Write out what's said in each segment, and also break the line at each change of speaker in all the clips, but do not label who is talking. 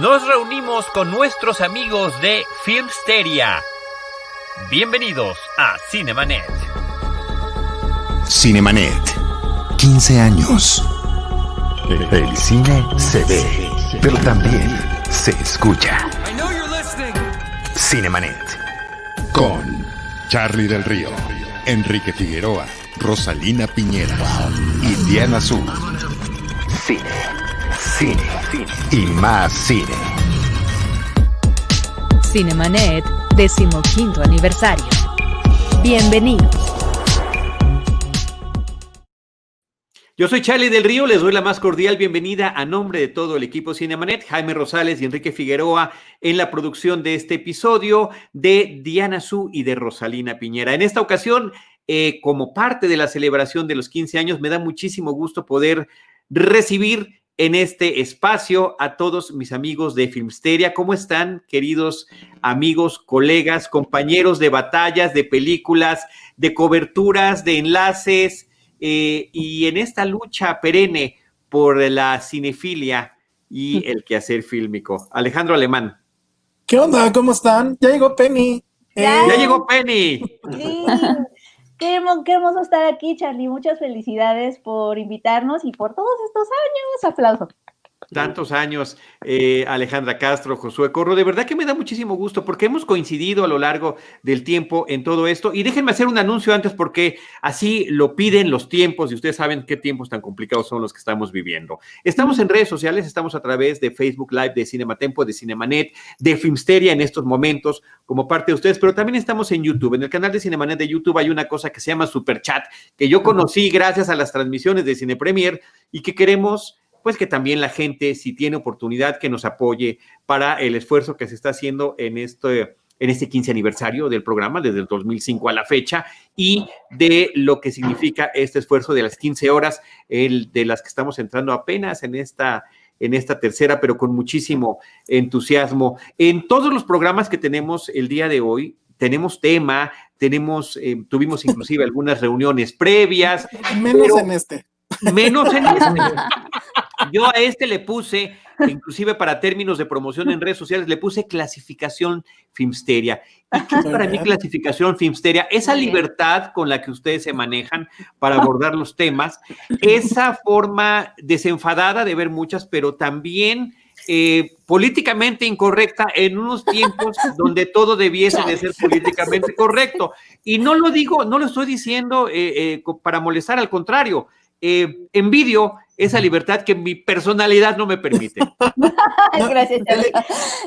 nos reunimos con nuestros amigos de Filmsteria. Bienvenidos a Cinemanet.
Cinemanet. 15 años. El cine se ve, pero también se escucha. Cinemanet. Con Charlie del Río, Enrique Figueroa, Rosalina Piñera y Diana. Cine, cine, y más cine.
Cinemanet, decimoquinto aniversario. Bienvenidos.
Yo soy Charlie del Río, les doy la más cordial bienvenida a nombre de todo el equipo Cinemanet, Jaime Rosales y Enrique Figueroa en la producción de este episodio de Diana Su y de Rosalina Piñera. En esta ocasión, eh, como parte de la celebración de los 15 años, me da muchísimo gusto poder recibir en este espacio a todos mis amigos de Filmsteria. ¿Cómo están, queridos amigos, colegas, compañeros de batallas, de películas, de coberturas, de enlaces? Eh, y en esta lucha perenne por la cinefilia y el quehacer fílmico. Alejandro Alemán.
¿Qué onda? ¿Cómo están? Ya llegó Penny.
Ya, ya llegó Penny.
Sí. Qué, qué hermoso estar aquí, Charlie. Muchas felicidades por invitarnos y por todos estos años. Aplauso.
Tantos años, eh, Alejandra Castro, Josué Corro, de verdad que me da muchísimo gusto porque hemos coincidido a lo largo del tiempo en todo esto. Y déjenme hacer un anuncio antes porque así lo piden los tiempos y ustedes saben qué tiempos tan complicados son los que estamos viviendo. Estamos en redes sociales, estamos a través de Facebook Live, de Cinematempo, de Cinemanet, de Filmsteria en estos momentos como parte de ustedes, pero también estamos en YouTube. En el canal de Cinemanet de YouTube hay una cosa que se llama Super Chat que yo conocí gracias a las transmisiones de Cine Premier y que queremos pues que también la gente, si tiene oportunidad, que nos apoye para el esfuerzo que se está haciendo en este, en este 15 aniversario del programa, desde el 2005 a la fecha, y de lo que significa este esfuerzo de las 15 horas, el, de las que estamos entrando apenas en esta en esta tercera, pero con muchísimo entusiasmo. En todos los programas que tenemos el día de hoy, tenemos tema, tenemos, eh, tuvimos inclusive algunas reuniones previas.
Menos en este.
Menos en este. Yo a este le puse, inclusive para términos de promoción en redes sociales, le puse clasificación Filmsteria. ¿Y qué es para mí clasificación Filmsteria? Esa libertad con la que ustedes se manejan para abordar los temas, esa forma desenfadada de ver muchas, pero también eh, políticamente incorrecta en unos tiempos donde todo debiese de ser políticamente correcto. Y no lo digo, no lo estoy diciendo eh, eh, para molestar, al contrario, envidio esa libertad que mi personalidad no me permite.
Gracias.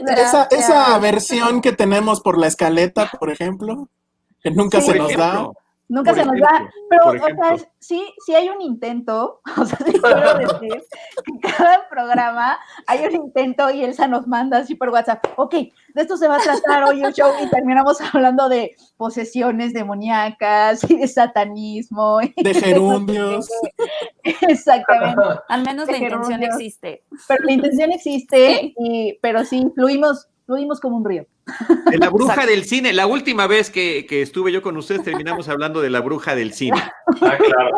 Esa, esa, versión que tenemos por la escaleta, por ejemplo, que nunca se nos da.
Nunca se nos da, pero, o sea, sí, sí hay un intento, o sea, sí quiero decir que cada programa hay un intento y Elsa nos manda así por WhatsApp, ok, de esto se va a tratar hoy el show y terminamos hablando de posesiones demoníacas y de satanismo.
De gerundios.
Exactamente.
Al menos la intención existe.
Pero la intención existe, y, pero sí, fluimos, fluimos como un río.
De la bruja del cine. La última vez que, que, estuve yo con ustedes terminamos hablando de la bruja del cine.
Ah, claro.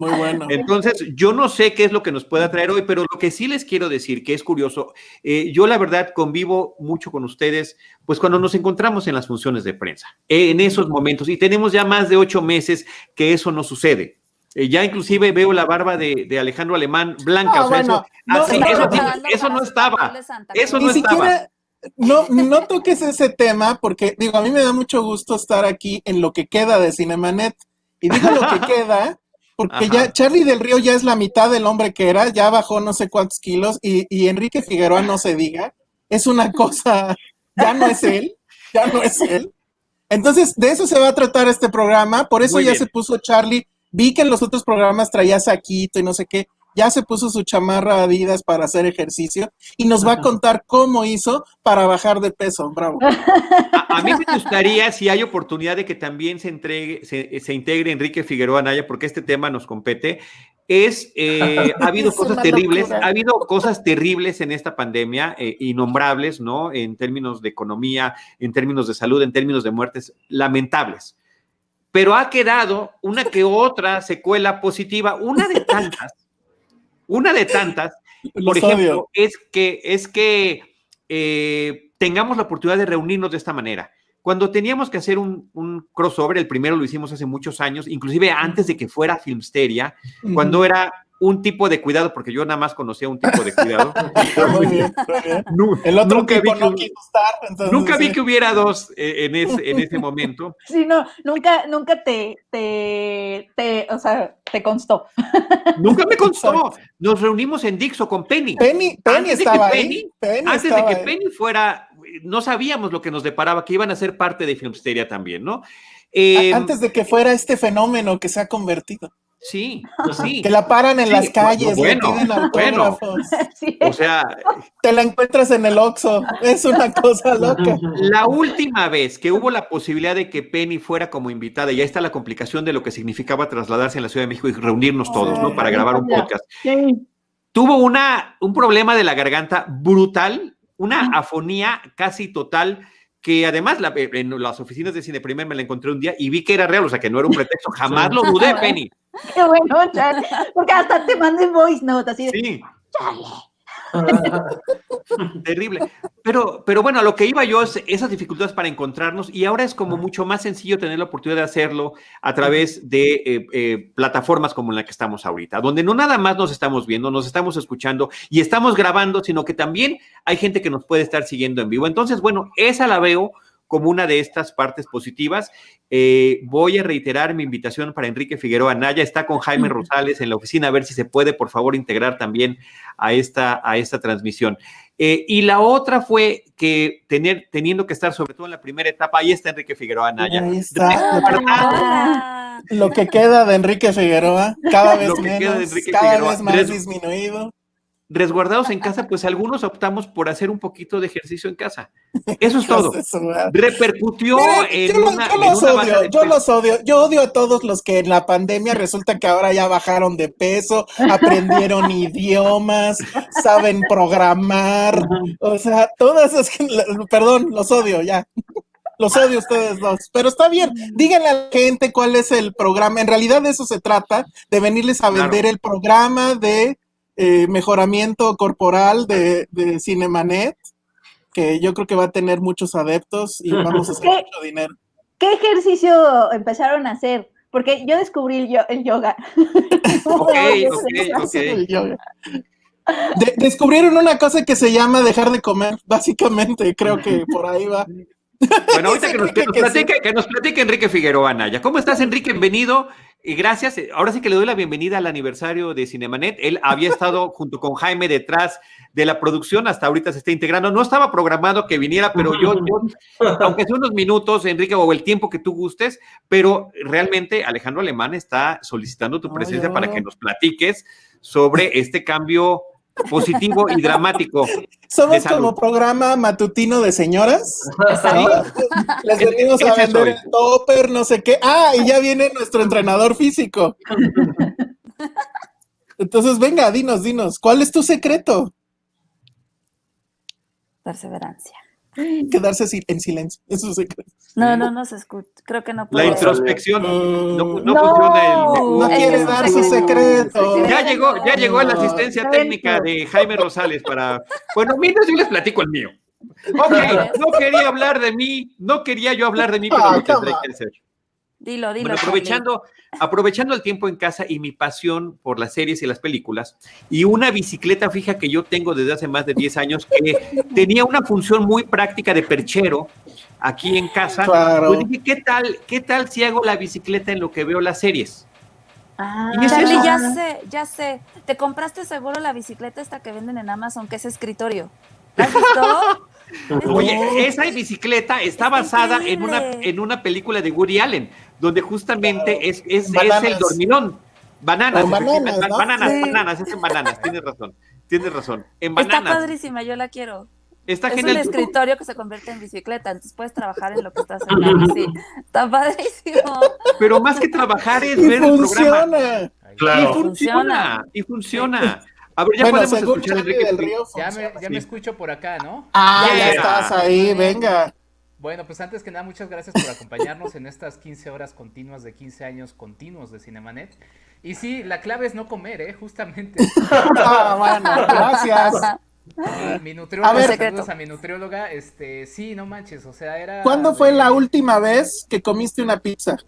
Muy bueno.
Entonces, yo no sé qué es lo que nos pueda traer hoy, pero lo que sí les quiero decir, que es curioso, eh, yo la verdad convivo mucho con ustedes, pues cuando nos encontramos en las funciones de prensa, en esos momentos, y tenemos ya más de ocho meses que eso no sucede. Eh, ya inclusive veo la barba de, de Alejandro Alemán blanca,
No,
o sea,
bueno,
eso,
no,
así,
no,
eso,
no,
sí,
no,
eso no
no,
estaba, eso no estaba.
no, no toques ese tema porque, digo, a mí me da mucho gusto estar aquí en lo que queda de Cinemanet. Y digo lo que queda porque
Ajá.
ya Charlie del Río ya es la mitad del hombre que era, ya bajó no sé cuántos kilos y, y Enrique Figueroa no se diga. Es una cosa, ya no es él, ya no es él. Entonces, de eso se va a tratar este programa, por eso
Muy
ya
bien.
se puso Charlie. Vi que en los otros programas traía saquito y no sé qué. Ya se puso su chamarra Adidas para hacer ejercicio y nos va a contar cómo hizo para bajar de peso. Bravo.
A, a mí me gustaría, si hay oportunidad de que también se, entregue, se, se integre Enrique Figueroa Anaya, porque este tema nos compete, es, eh, ha habido
Es
cosas terribles,
locura.
ha habido cosas terribles en esta pandemia, eh, innombrables, ¿no? En términos de economía, en términos de salud, en términos de muertes, lamentables. Pero ha quedado una que otra secuela positiva, una de tantas, una de tantas por ejemplo, es que, es que eh, tengamos la oportunidad de reunirnos de esta manera. Cuando teníamos que hacer un, crossover, el primero lo hicimos hace muchos años, inclusive antes de que fuera Filmsteria, cuando era un tipo de cuidado, porque yo nada más conocía un tipo de cuidado.
El otro nunca vi que, no
estar. nunca vi que hubiera dos eh, en, ese, en ese momento.
Sí, no, nunca, nunca te, te, te, o sea, te constó.
Nunca me constó. Nos reunimos en Dixo con Penny.
Penny, Penny estaba ahí.
antes de que Penny fuera, no sabíamos lo que nos deparaba, que iban a ser parte de Filmsteria también, ¿no?
antes de que fuera este fenómeno que se ha convertido.
Sí, pues sí.
Que la paran en las calles, bueno, bueno,
O sea,
te la encuentras en el Oxxo, es una cosa loca.
La última vez que hubo la posibilidad de que Penny fuera como invitada, y ahí está la complicación de lo que significaba trasladarse en la Ciudad de México y reunirnos todos, ¿no? Para grabar un podcast. Tuvo una, un problema de la garganta brutal, una afonía casi total que además en las oficinas de Cine Primer me la encontré un día y vi que era real, o sea, que no era un pretexto, jamás lo dudé, Penny.
Qué bueno, porque hasta te mandé voice note, así de, sí.
Terrible. Pero, pero bueno, a lo que iba yo es esas dificultades para encontrarnos y ahora es como mucho más sencillo tener la oportunidad de hacerlo a través de eh, eh, plataformas como la que estamos ahorita, donde no nada más nos estamos viendo, nos estamos escuchando y estamos grabando, sino que también hay gente que nos puede estar siguiendo en vivo. Entonces, bueno, esa la veo como una de estas partes positivas. Eh, voy a reiterar mi invitación para Enrique Figueroa Naya. Está con Jaime Rosales en la oficina, a ver si se puede, por favor, integrar también a esta, a esta transmisión. Eh, y la otra fue que tener, teniendo que estar sobre todo en la primera etapa, ahí está Enrique Figueroa Naya.
Ahí está. Lo que queda de Enrique Figueroa, cada vez menos, cada vez más disminuido
resguardados en casa, pues algunos optamos por hacer un poquito de ejercicio en casa. Eso es todo. Repercutió en,
yo,
una,
yo los odio, yo los odio. Yo odio a todos los que en la pandemia resulta que ahora ya bajaron de peso, aprendieron idiomas, saben programar. O sea, todas esas, perdón, los odio ya. Los odio ustedes dos, pero está bien. Díganle a la gente cuál es el programa. En realidad de eso se trata, de venirles a vender el programa de eh, mejoramiento corporal de, de, Cinemanet, que yo creo que va a tener muchos adeptos y vamos a hacer mucho dinero.
¿Qué ejercicio empezaron a hacer? Porque yo descubrí el, yoga.
ok, ok, ok.
descubrieron una cosa que se llama dejar de comer, básicamente, creo que por ahí va.
Bueno, ahorita que nos, platique, que nos platique Enrique Figueroa Anaya. ¿Cómo estás, Enrique? Bienvenido. Y gracias. Ahora sí que le doy la bienvenida al aniversario de Cinemanet. Él había estado junto con Jaime detrás de la producción, hasta ahorita se está integrando. No estaba programado que viniera, pero yo, aunque sea unos minutos, Enrique, o el tiempo que tú gustes, pero realmente Alejandro Alemán está solicitando tu presencia para que nos platiques sobre este cambio positivo y dramático.
Somos como programa matutino de señoras. Les venimos a vender el topper, no sé qué. Ah, y ya viene nuestro entrenador físico. Entonces, venga, dinos, dinos, ¿cuál es tu secreto?
Perseverancia.
Quedarse en silencio, eso es secreto.
No, no, no se escucha. Creo que no
puede. La introspección no, funciona.
El, no quiere dar su secreto.
Ya llegó, ya llegó la asistencia técnica de Jaime Rosales para. Bueno, mientras yo les platico el mío. Ok, no quería hablar de mí, no quería yo hablar de mí, pero lo tendré que hacer.
Dilo, dilo.
aprovechando, aprovechando el tiempo en casa y mi pasión por las series y las películas, y una bicicleta fija que yo tengo desde hace más de 10 años, que tenía una función muy práctica de perchero aquí en casa, pues dije, ¿qué tal, ¿qué tal si hago la bicicleta en lo que veo las series?
Ah, ya sé, ya sé. Te compraste seguro la bicicleta esta que venden en Amazon, que es escritorio. ¿La has visto?
Oye, esa bicicleta está basada en una, en una película de Woody Allen, donde justamente es, es, el dormilón. Bananas,
bananas,
bananas, bananas, es en bananas, tienes razón, tienes razón. En bananas.
Está padrísima, yo la quiero. Está es un escritorio que se convierte en bicicleta, entonces puedes trabajar en lo que estás haciendo. Sí, está padrísimo.
Pero más que trabajar es ver el programa. Claro. Y funciona, y funciona. A ver, ya podemos escuchar Enrique
del Río. Ya me, ya me escucho por acá, ¿no?
Ah, ya, estás ahí, venga.
Bueno, pues antes que nada, muchas gracias por acompañarnos en estas 15 horas continuas de 15 años continuos de Cinemanet. Y sí, la clave es no comer, ¿eh? Justamente.
ah, bueno, gracias.
Mi, nutrióloga, a ver, saludos a mi nutrióloga, este, sí, no manches, o sea, era...
¿Cuándo fue la última vez que comiste una pizza?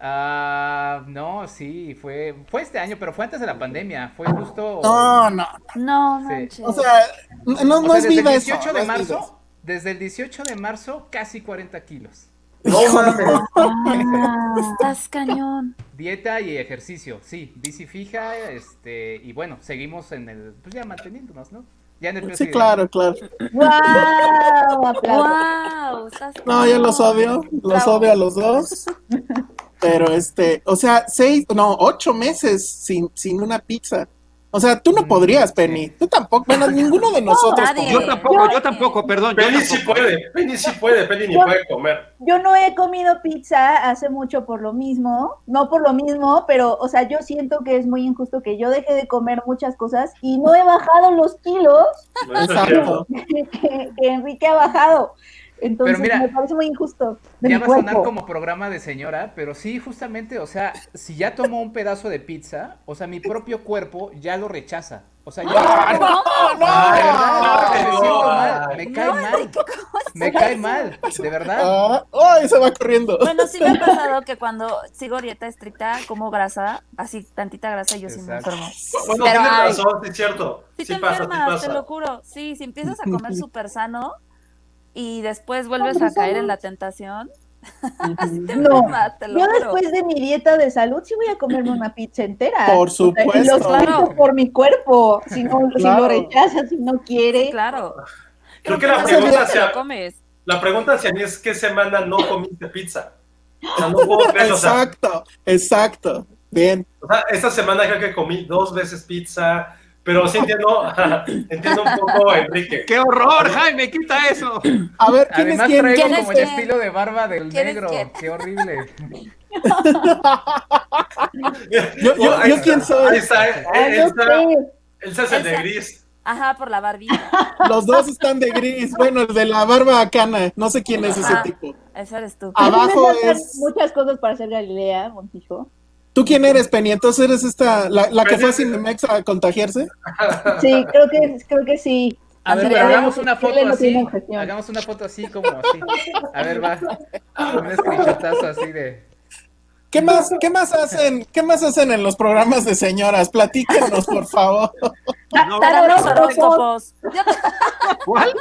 Ah, no, sí, fue, fue este año, pero fue antes de la pandemia, fue justo...
No, no.
No, manches.
O sea, no, no es vida
el 18 de marzo, desde el 18 de marzo, casi 40 kilos.
No estás cañón.
Dieta y ejercicio, sí, bici fija, este, y bueno, seguimos en el, pues ya manteniéndonos, ¿no? Ya en el
Sí, claro, claro.
¡Wow! ¡Wow!
No, yo los odio, los odio a los dos. Pero este, o sea, seis, no, ocho meses sin, sin una pizza. O sea, tú no mm, podrías, Penny. Tú tampoco. Bueno, ninguno de nosotros.
yo tampoco, yo tampoco, perdón.
Penny sí puede, Penny sí puede, Penny ni puede comer.
Yo no he comido pizza hace mucho por lo mismo, no por lo mismo, pero, o sea, yo siento que es muy injusto que yo deje de comer muchas cosas y no he bajado los kilos que, Enrique ha bajado. Entonces me parece muy injusto.
ya va a sonar como programa de señora, pero sí, justamente, o sea, si ya tomo un pedazo de pizza, o sea, mi propio cuerpo ya lo rechaza. O sea, ya.
¡No!
¡No! me cae mal. Me cae mal, de verdad.
¡Ay, se va corriendo!
Bueno, sí me ha pasado que cuando sigo dieta estricta, como grasa, así tantita grasa, yo sí me enfermo.
Bueno, Pero, tienes razón, sí es cierto.
Sí, te pasa, enfermas, te lo juro. Sí, si empiezas a comer súper sano y después vuelves a caer en la tentación.
no, yo después de mi dieta de salud sí voy a comerme una pizza entera.
Por supuesto.
Y lo claro. por mi cuerpo, si, no, si lo rechaza, si no quiere.
claro.
Creo que la pregunta, hacia, la pregunta hacia mí es ¿qué semana no comiste pizza? O sea, no puedo creer,
exacto, exacto. Bien.
O sea, esta semana creo que comí dos veces pizza, pero sí entiendo, entiendo un poco Enrique.
¡Qué horror, Jaime! ¡Quita eso!
A ver, ¿quién
Además,
es quién?
traigo como el estilo de barba del negro. ¡Qué horrible!
yo, yo, yo quién soy.
Ahí está, él, está, él es el de gris.
Ajá, por la barbilla.
Los dos están de gris. Bueno, el de la barba cana. No sé quién es ese tipo.
Ese eres tú.
Abajo es.
Muchas cosas para hacer Galilea, Montijo.
¿Tú quién eres, Penny? Entonces eres esta, la, la que fue a Cinemex a contagiarse.
Sí, creo que, creo que sí.
A ver, pero hagamos una foto así. Hagamos una foto así como así. A ver, va. Un screenshotazo así de.
¿Qué más, qué más hacen, qué más hacen en los programas de señoras? Platíquenos, por favor.
No, los horóscopos.
¿Cuál?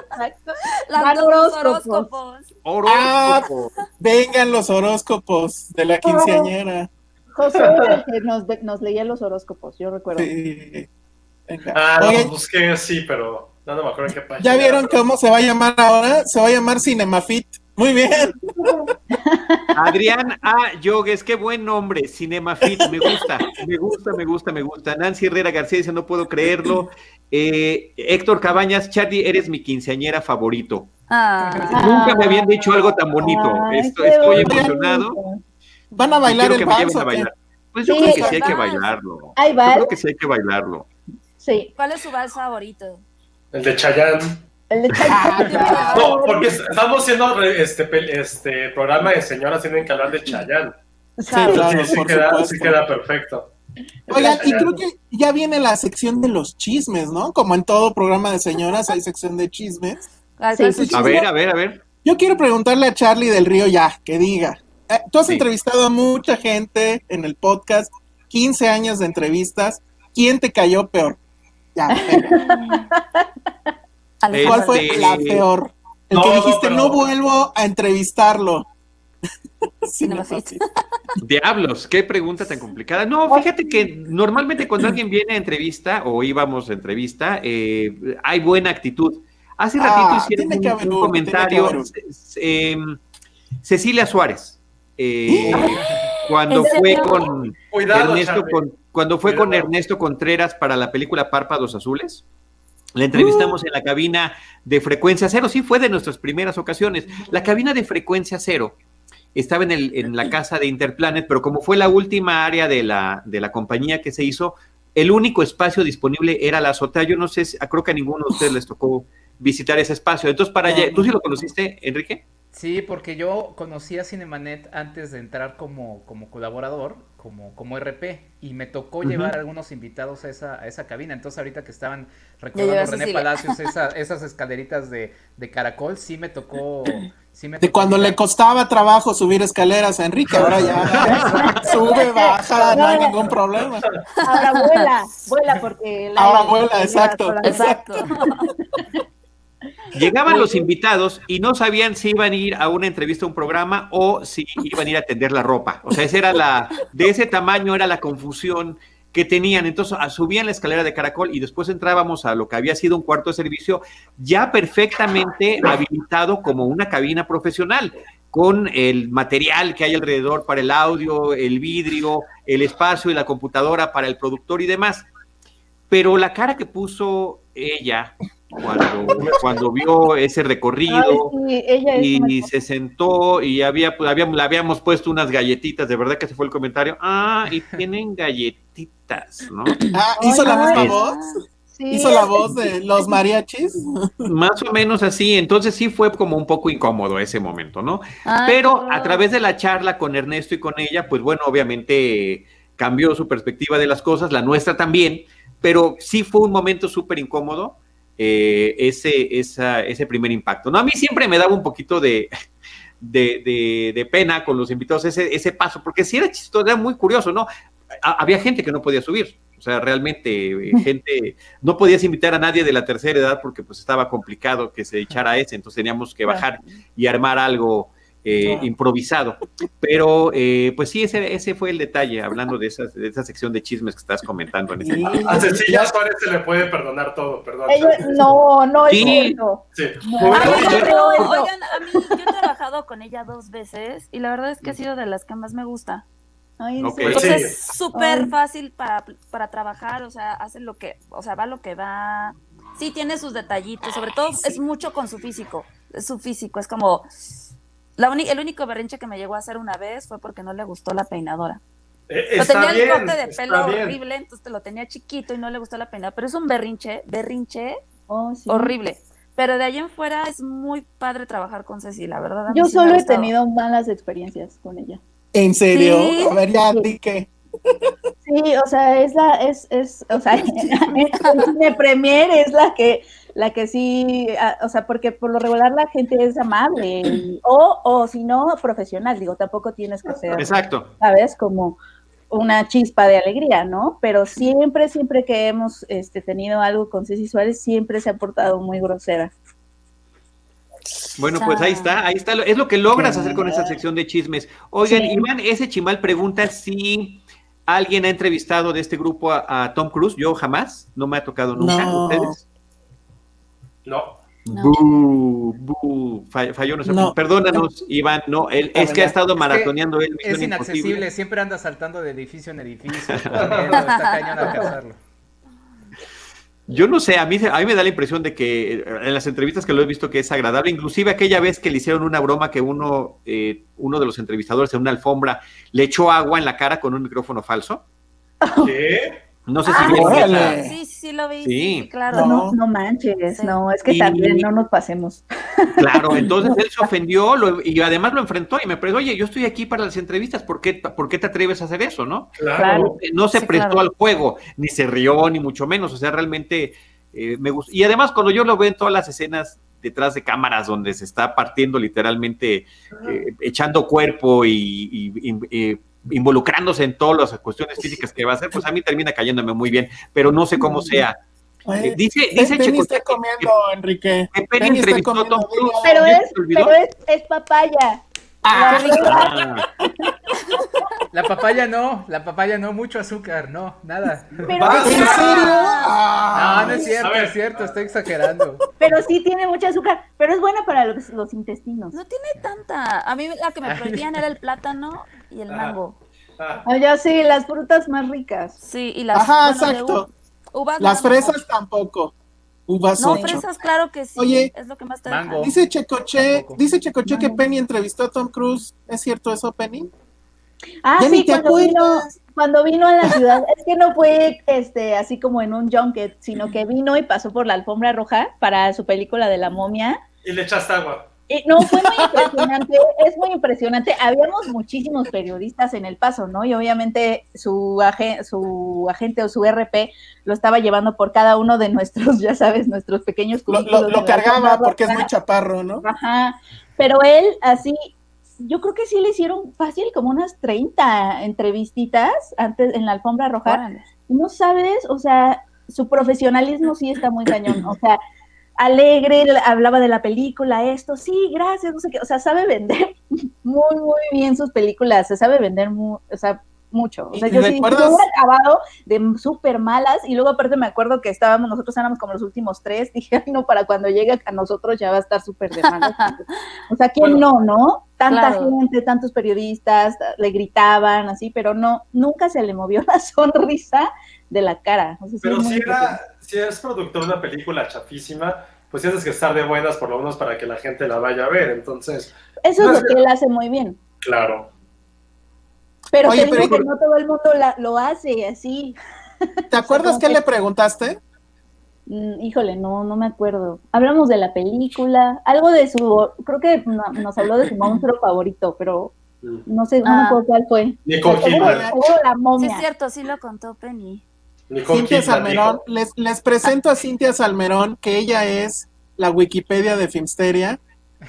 Horóscopos.
Horóscopos.
Ah, vengan los horóscopos de la quinceañera.
José que nos, nos, leía los horóscopos, yo recuerdo.
Sí.
Ah, no, Oye, busqué sí, pero no, no me acuerdo en qué página.
¿Ya vieron cómo se va a llamar ahora? Se va a llamar Cinemafit. Muy bien.
Adrián A. Yogues, qué buen nombre, Cinemafit, me gusta, me gusta, me gusta, me gusta. Nancy Herrera García dice, no puedo creerlo. Eh, Héctor Cabañas, Charlie, eres mi quinceañera favorito.
Ah.
Nunca me habían dicho algo tan bonito. estoy emocionado.
¿Van a bailar el vals
Pues yo creo que sí hay que bailarlo.
Yo
creo que sí hay que bailarlo.
Sí.
¿Cuál es su vals favorito?
El de Chayanne.
El de Chayanne.
no, porque estamos haciendo este, este programa de señoras, tienen que hablar de Chayanne.
Sí, claro,
sí, queda, sí queda perfecto.
Oigan, y creo que ya viene la sección de los chismes, ¿no? Como en todo programa de señoras hay sección de chismes.
a ver, a ver, a ver.
Yo quiero preguntarle a Charlie del Río ya, que diga, tú has entrevistado a mucha gente en el podcast, 15 años de entrevistas. ¿Quién te cayó peor? Ya, ¿Cuál fue la peor? El que dijiste, no, vuelvo a entrevistarlo.
sí, no, Diablos, qué pregunta tan complicada. No, fíjate que normalmente cuando alguien viene a entrevista o íbamos a entrevista, eh, hay buena actitud. Hace ratito ah, hicieron un, comentario. Em, Cecilia Suárez. Eh, cuando fue con Ernesto cuando fue con Ernesto Contreras para la película Párpados Azules. La entrevistamos en la cabina de frecuencia cero, sí fue de nuestras primeras ocasiones. La cabina de frecuencia cero estaba en, el, en la casa de Interplanet, pero como fue la última área de la, de la compañía que se hizo, el único espacio disponible era la azotea. Yo no sé, creo que a ninguno de ustedes les tocó visitar ese espacio. Entonces, para allá, ¿tú sí lo conociste, Enrique?
Sí, porque yo conocí a Cinemanet antes de entrar como, como colaborador, como, como RP, y me tocó llevar a algunos invitados a esa, a esa cabina. Entonces, ahorita que estaban recordando René Palacios esas escaleritas de, de, caracol, sí me tocó. Sí me
de cuando le costaba trabajo subir escaleras a Enrique, ahora ya sube, baja, no hay ningún problema.
Ahora vuela, vuela porque.
ahora vuela, exacto.
Exacto.
Llegaban los invitados y no sabían si iban a ir a una entrevista a un programa o si iban a ir a tender la ropa. O sea, esa era la, de ese tamaño era la confusión que tenían. Entonces subían la escalera de caracol y después entrábamos a lo que había sido un cuarto de servicio ya perfectamente habilitado como una cabina profesional con el material que hay alrededor para el audio, el vidrio, el espacio y la computadora para el productor y demás. Pero la cara que puso ella cuando, cuando vio ese recorrido y se sentó y había, pues, habíamos, le habíamos puesto unas galletitas, de verdad que ese fue el comentario. Ah, y tienen galletitas, ¿no?
Ah, hizo la misma voz. ¿Hizo la voz de los mariachis?
Más o menos así, entonces sí fue como un poco incómodo ese momento, ¿no? Pero a través de la charla con Ernesto y con ella, pues bueno, obviamente cambió su perspectiva de las cosas, la nuestra también, pero sí fue un momento súper incómodo eh, ese, ese primer impacto. ¿no? A mí siempre me daba un poquito de, de, pena con los invitados ese, ese paso, porque si era chistoso, era muy curioso, ¿no? había gente que no podía subir, o sea, realmente eh, gente, no podías invitar a nadie de la tercera edad porque pues estaba complicado que se echara ese, entonces teníamos que bajar y armar algo eh, improvisado. Pero, eh, pues sí, ese, ese fue el detalle, hablando de, esas, de esa sección de chismes que estás comentando. En
este a Cecilia Suárez se le puede perdonar todo, perdón.
no, no es cierto.
oigan, a mí, yo he trabajado con ella dos veces y la verdad es que ha sido de las que más me gusta. Ay, es súper fácil para, para trabajar, o sea, hace lo que, o sea, va lo que va. Sí, tiene sus detallitos, sobre todo es mucho con su físico, es su físico, es como el único berrinche que me llegó a hacer una vez fue porque no le gustó la peinadora.
Eh, tenía el
corte de pelo horrible, entonces te lo tenía chiquito y no le gustó la peinadora. Pero es un berrinche, berrinche oh, horrible. Pero de ahí en fuera es muy padre trabajar con Ceci, la verdad.
Yo solo he tenido malas experiencias con ella.
¿En serio? A ver, ya di que.
Sí, o sea, es la, es, es, o sea, en Premier es la que la que sí, o sea, porque por lo regular la gente es amable, o, o si no, profesional, digo, tampoco tienes que ser,
Exacto.
¿sabes? Como una chispa de alegría, ¿no? Pero siempre, siempre que hemos este, tenido algo con Ceci Suárez, siempre se ha portado muy grosera.
Bueno, pues ahí está, ahí está, es lo que logras hacer con esa sección de chismes. Oigan, Iván, ese chimal pregunta si alguien ha entrevistado de este grupo a, Tom Cruise, yo jamás, no me ha tocado nunca, ¿ustedes?
No.
no. falló nuestro. Perdónanos, Iván, no, él, es que ha estado maratoneando él.
Es inaccesible, siempre anda saltando de edificio en edificio. cañón.
Yo no sé, a mí, a mí me da la impresión de que en las entrevistas que lo he visto que es agradable, inclusive aquella vez que le hicieron una broma que uno, eh, uno de los entrevistadores en una alfombra le echó agua en la cara con un micrófono falso.
¿Qué?
No sé si ah,
Sí, sí, lo vi. Sí, claro.
No, no manches, no, es que también no nos pasemos.
Claro, entonces él se ofendió y además lo enfrentó y me preguntó, oye, yo estoy aquí para las entrevistas, ¿por qué, ¿por qué te atreves a hacer eso, no?
Claro.
No, se prestó al juego, ni se rió, ni mucho menos, o sea, realmente eh, me gusta. Y además cuando yo lo veo en todas las escenas detrás de cámaras donde se está partiendo literalmente, eh, echando cuerpo y, y involucrándose en todas las cuestiones físicas que va a hacer, pues a mí termina cayéndome muy bien, pero no sé cómo sea.
Eh, dice, dice Checo, está comiendo, Enrique.
Que Penny entrevistó a Tom Cruise.
Pero, es, pero es, es papaya.
Ah. La papaya no, la papaya no, mucho azúcar, no, nada.
Pero ¿En serio?
No, no es cierto, es cierto, estoy exagerando.
Pero sí tiene mucho azúcar, pero es buena para los, los intestinos.
No tiene tanta. A mí la que me prohibían era el plátano y el mango.
Ah, ya sí, las frutas más ricas.
Sí, y las
Ajá, exacto. las fresas tampoco. Uvas
no, fresas, claro que sí. Oye, es lo que más te
mango. Dice Checoche, dice Checoche que Penny entrevistó a Tom Cruise. ¿Es cierto eso, Penny?
Ah, sí, cuando vino, cuando vino a la ciudad, es que no fue este así como en un junket, sino que vino y pasó por la alfombra roja para su película de la momia.
Y le echaste agua.
No, fue muy impresionante, es muy impresionante. Habíamos muchísimos periodistas en el paso, ¿no? Y obviamente su, su agente o su RP lo estaba llevando por cada uno de nuestros, ya sabes, nuestros pequeños
Lo, lo cargaba porque es muy chaparro, ¿no?
Ajá. Pero él así yo creo que sí le hicieron fácil como unas 30 entrevistitas antes en la alfombra roja. No sabes, o sea, su profesionalismo sí está muy cañón, o sea, alegre, hablaba de la película, esto, sí, gracias, no sé qué, o sea, sabe vender muy, muy bien sus películas, se sabe vender, muy, o sea, mucho. O sea, yo sí, hubiera acabado de súper malas y luego aparte me acuerdo que estábamos, nosotros éramos como los últimos tres, dije, no, para cuando llegue a nosotros ya va a estar súper de malas. o sea, ¿quién no, no? Tanta gente, tantos periodistas, le gritaban así, pero no, nunca se le movió la sonrisa de la cara.
pero si, era, si es productor de una película chafísima, pues tienes que estar de buenas por lo menos para que la gente la vaya a ver, entonces...
Eso es lo que él hace muy bien.
Claro.
Pero Oye, que no todo el mundo lo hace así.
¿Te acuerdas qué le preguntaste?
Mm, híjole, no, no me acuerdo. Hablamos de la película, algo de su, creo que nos habló de su monstruo favorito, pero no sé, no me acuerdo cuál fue.
Nicole
Sí, es cierto, sí lo contó Penny.
Cintia Salmerón, les, les presento a Cintia Salmerón, que ella es la Wikipedia de Filmsteria,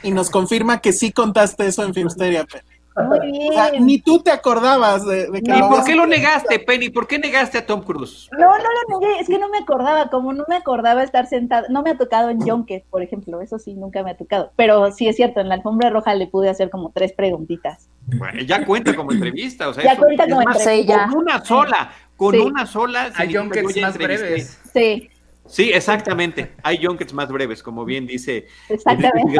y nos confirma que sí contaste eso en Filmsteria, Penny.
Muy bien.
ni tú te acordabas de, que
¿Y por qué lo negaste, Penny? ¿Por qué negaste a Tom Cruise?
No, no lo negué, es que no me acordaba, como no me acordaba estar sentado, no me ha tocado en Junket, por ejemplo, eso sí, nunca me ha tocado, pero sí es cierto, en la alfombra roja le pude hacer como tres preguntitas.
Bueno, ya cuenta como entrevista, o sea,
ya cuenta como entrevista.
Con una sola, con una sola.
Hay junkets más breves.
Sí.
Sí, exactamente. Hay junkets más breves, como bien dice.
Exactamente.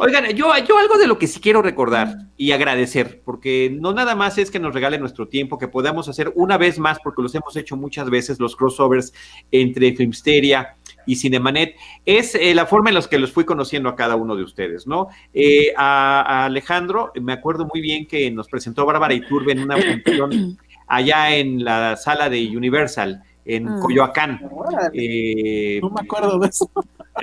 Oigan, yo, yo algo de lo que sí quiero recordar y agradecer, porque no nada más es que nos regale nuestro tiempo, que podamos hacer una vez más, porque los hemos hecho muchas veces, los crossovers entre Filmsteria y Cinemanet, es eh, la forma en la que los fui conociendo a cada uno de ustedes, ¿no? Eh, a, Alejandro, me acuerdo muy bien que nos presentó Bárbara Iturbe en una función allá en la sala de Universal en mm. Coyoacán.
Eh, no me acuerdo de eso.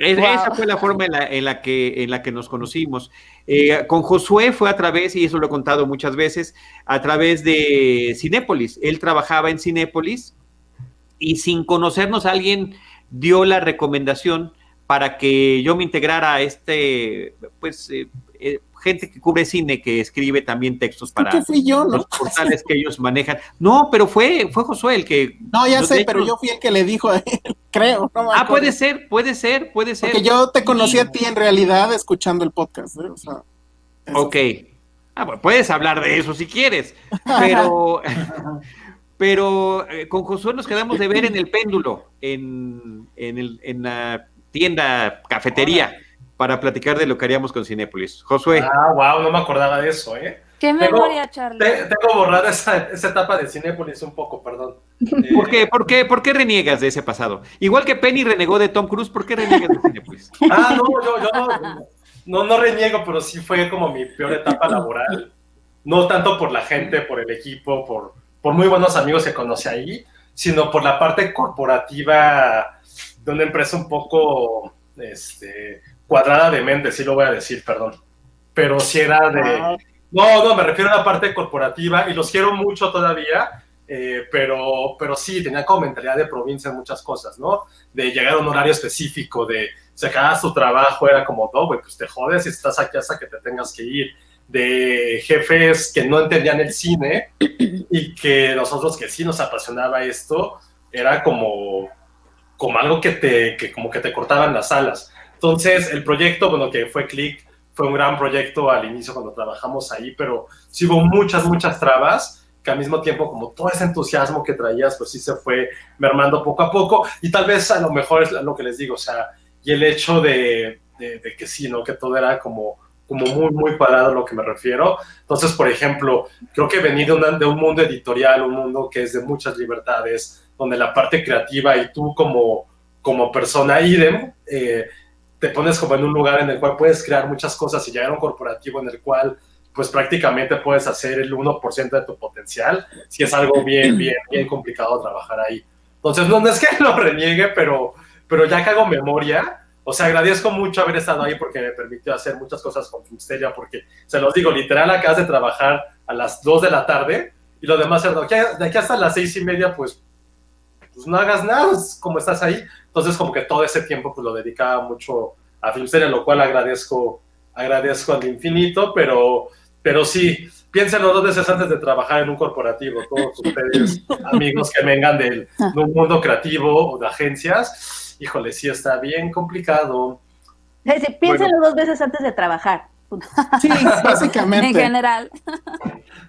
Esa fue la forma en la, que, en la que nos conocimos. Eh, con Josué fue a través, y eso lo he contado muchas veces, a través de Cinépolis. Él trabajaba en Cinépolis y sin conocernos alguien dio la recomendación para que yo me integrara a este, pues, eh, gente que cubre cine, que escribe también textos para los portales que ellos manejan. No, pero fue, fue Josué el que.
No, ya sé, pero yo fui el que le dijo a él, creo.
ah, puede ser, puede ser, puede ser.
Porque yo te conocí a ti en realidad escuchando el podcast. ¿eh? O sea,
ok. Ah, bueno, puedes hablar de eso si quieres, pero. pero eh, con Josué nos quedamos de ver en el péndulo, en, en, el, en la tienda, cafetería para platicar de lo que haríamos con Cinépolis. Josué.
Ah, wow, no me acordaba de eso, ¿eh?
Qué memoria, Charlie.
tengo borrada esa, etapa de Cinépolis un poco, perdón.
¿Por, qué, por, qué, ¿Por qué reniegas de ese pasado? Igual que Penny renegó de Tom Cruise, ¿por qué reniegas de Cinépolis?
Ah, no, yo, yo no, no, no reniego, pero sí fue como mi peor etapa laboral. No tanto por la gente, por el equipo, por, por muy buenos amigos que conocí ahí, sino por la parte corporativa de una empresa un poco este, cuadrada de mente, sí lo voy a decir, perdón. Pero si era de... Ah. No, no, me refiero a la parte corporativa y los quiero mucho todavía, eh, pero, pero sí, tenía como mentalidad de provincia en muchas cosas, ¿no? De llegar a un horario específico, de si acabas tu trabajo, era como, no, güey, pues te jodes y estás aquí hasta que te tengas que ir. De jefes que no entendían el cine y que nosotros que sí nos apasionaba esto, era como, como algo que te, que como que te cortaban las alas. Entonces, el proyecto, bueno, que fue Click, fue un gran proyecto al inicio cuando trabajamos ahí, pero sí hubo muchas, muchas trabas que al mismo tiempo, como todo ese entusiasmo que traías, pues sí se fue mermando poco a poco. Y tal vez a lo mejor es lo que les digo, o sea, y el hecho de, que sí, ¿no? Que todo era como, como muy, muy parado a lo que me refiero. Entonces, por ejemplo, creo que venir de, de un mundo editorial, un mundo que es de muchas libertades, donde la parte creativa y tú como, como persona idem, eh, te pones como en un lugar en el cual puedes crear muchas cosas y llegar a un corporativo en el cual pues prácticamente puedes hacer el 1% de tu potencial, si es algo bien, bien, bien complicado trabajar ahí. Entonces, no, es que lo reniegue, pero, pero ya que hago memoria, o sea, agradezco mucho haber estado ahí porque me permitió hacer muchas cosas con Filmsteria, porque se los digo, literal, acabas de trabajar a las 2 de la tarde y lo demás, de aquí hasta las 6 y media, pues, pues no hagas nada, como estás ahí. Entonces, como que todo ese tiempo, pues lo dedicaba mucho a Filmsteria, lo cual agradezco, agradezco al infinito, pero pero sí, piénsenlo dos veces antes de trabajar en un corporativo, todos ustedes, amigos que vengan del, de un mundo creativo o de agencias. Híjole, sí está bien complicado.
Sí, piénsenlo dos veces antes de trabajar.
Sí, básicamente.
En general.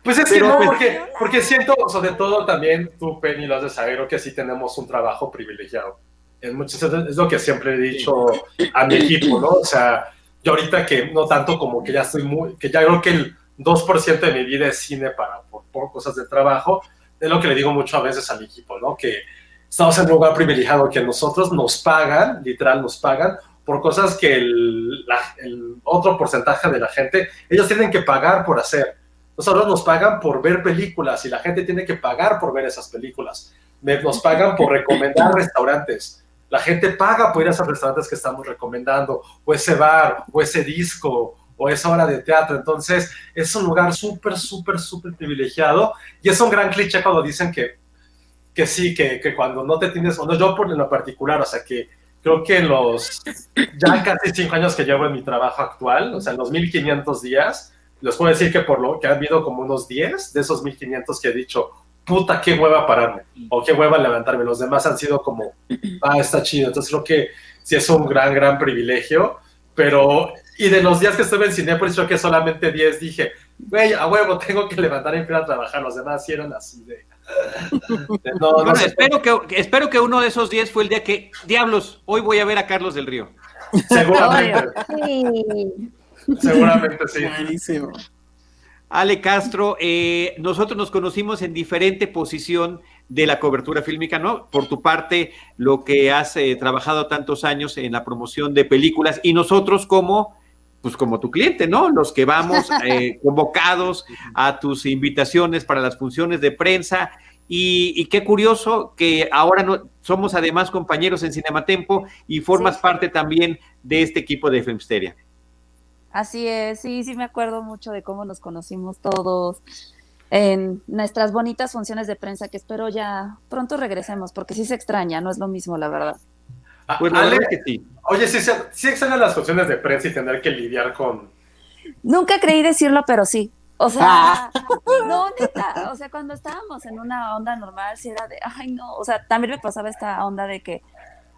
Pues es que no, pues, porque, porque siento, sobre todo también tú, Penny, lo has de saber, que sí tenemos un trabajo privilegiado. En muchos, es lo que siempre he dicho a mi equipo, ¿no? O sea, yo ahorita que no tanto como que ya estoy muy, que ya creo que el 2% de mi vida es cine para por, cosas de trabajo. Es lo que le digo mucho a veces al equipo, ¿no? Que estamos en un lugar privilegiado que nosotros nos pagan, literal nos pagan, por cosas que el, el, otro porcentaje de la gente, ellos tienen que pagar por hacer. Nosotros nos pagan por ver películas y la gente tiene que pagar por ver esas películas. Nos pagan por recomendar restaurantes. La gente paga por ir a esos restaurantes que estamos recomendando, o ese bar, o ese disco, o esa hora de teatro. Entonces, es un lugar súper, súper, súper privilegiado y es un gran cliché cuando dicen que, que sí, que, que cuando no te tienes, o no, yo por lo particular, o sea, que creo que en los ya casi cinco años que llevo en mi trabajo actual, o sea, en los 1500 días, les puedo decir que por lo que han habido como unos 10 de esos 1500 que he dicho, puta, qué hueva pararme, o qué hueva levantarme. Los demás han sido como, ah, está chido. Entonces creo que sí es un gran, gran privilegio, pero y de los días que estuve en Cinepolis, yo que solamente 10 dije, güey, a huevo, tengo que levantar y empezar a trabajar. Los demás hicieron así de.
no, espero, que, espero que uno de esos 10 fue el día que, diablos, hoy voy a ver a Carlos del Río.
Seguramente. Seguramente sí.
Buenísimo.
Ale Castro, eh, nosotros nos conocimos en diferente posición de la cobertura fílmica, ¿no? Por tu parte, lo que has eh, trabajado tantos años en la promoción de películas y nosotros como pues como tu cliente, ¿no? Los que vamos eh, convocados a tus invitaciones para las funciones de prensa. Y, qué curioso que ahora no, somos además compañeros en Cinematempo y formas parte también de este equipo de Filmsteria.
Así es, sí, sí me acuerdo mucho de cómo nos conocimos todos en nuestras bonitas funciones de prensa que espero ya pronto regresemos porque sí se extraña, no es lo mismo, la verdad.
Ah, pues que sí. Oye, sí, sí extrañan las funciones de prensa y tener que lidiar con...
Nunca creí decirlo, pero sí. O sea, ah. no, neta, o sea, cuando estábamos en una onda normal, sí era de, ay, no, o sea, también me pasaba esta onda de que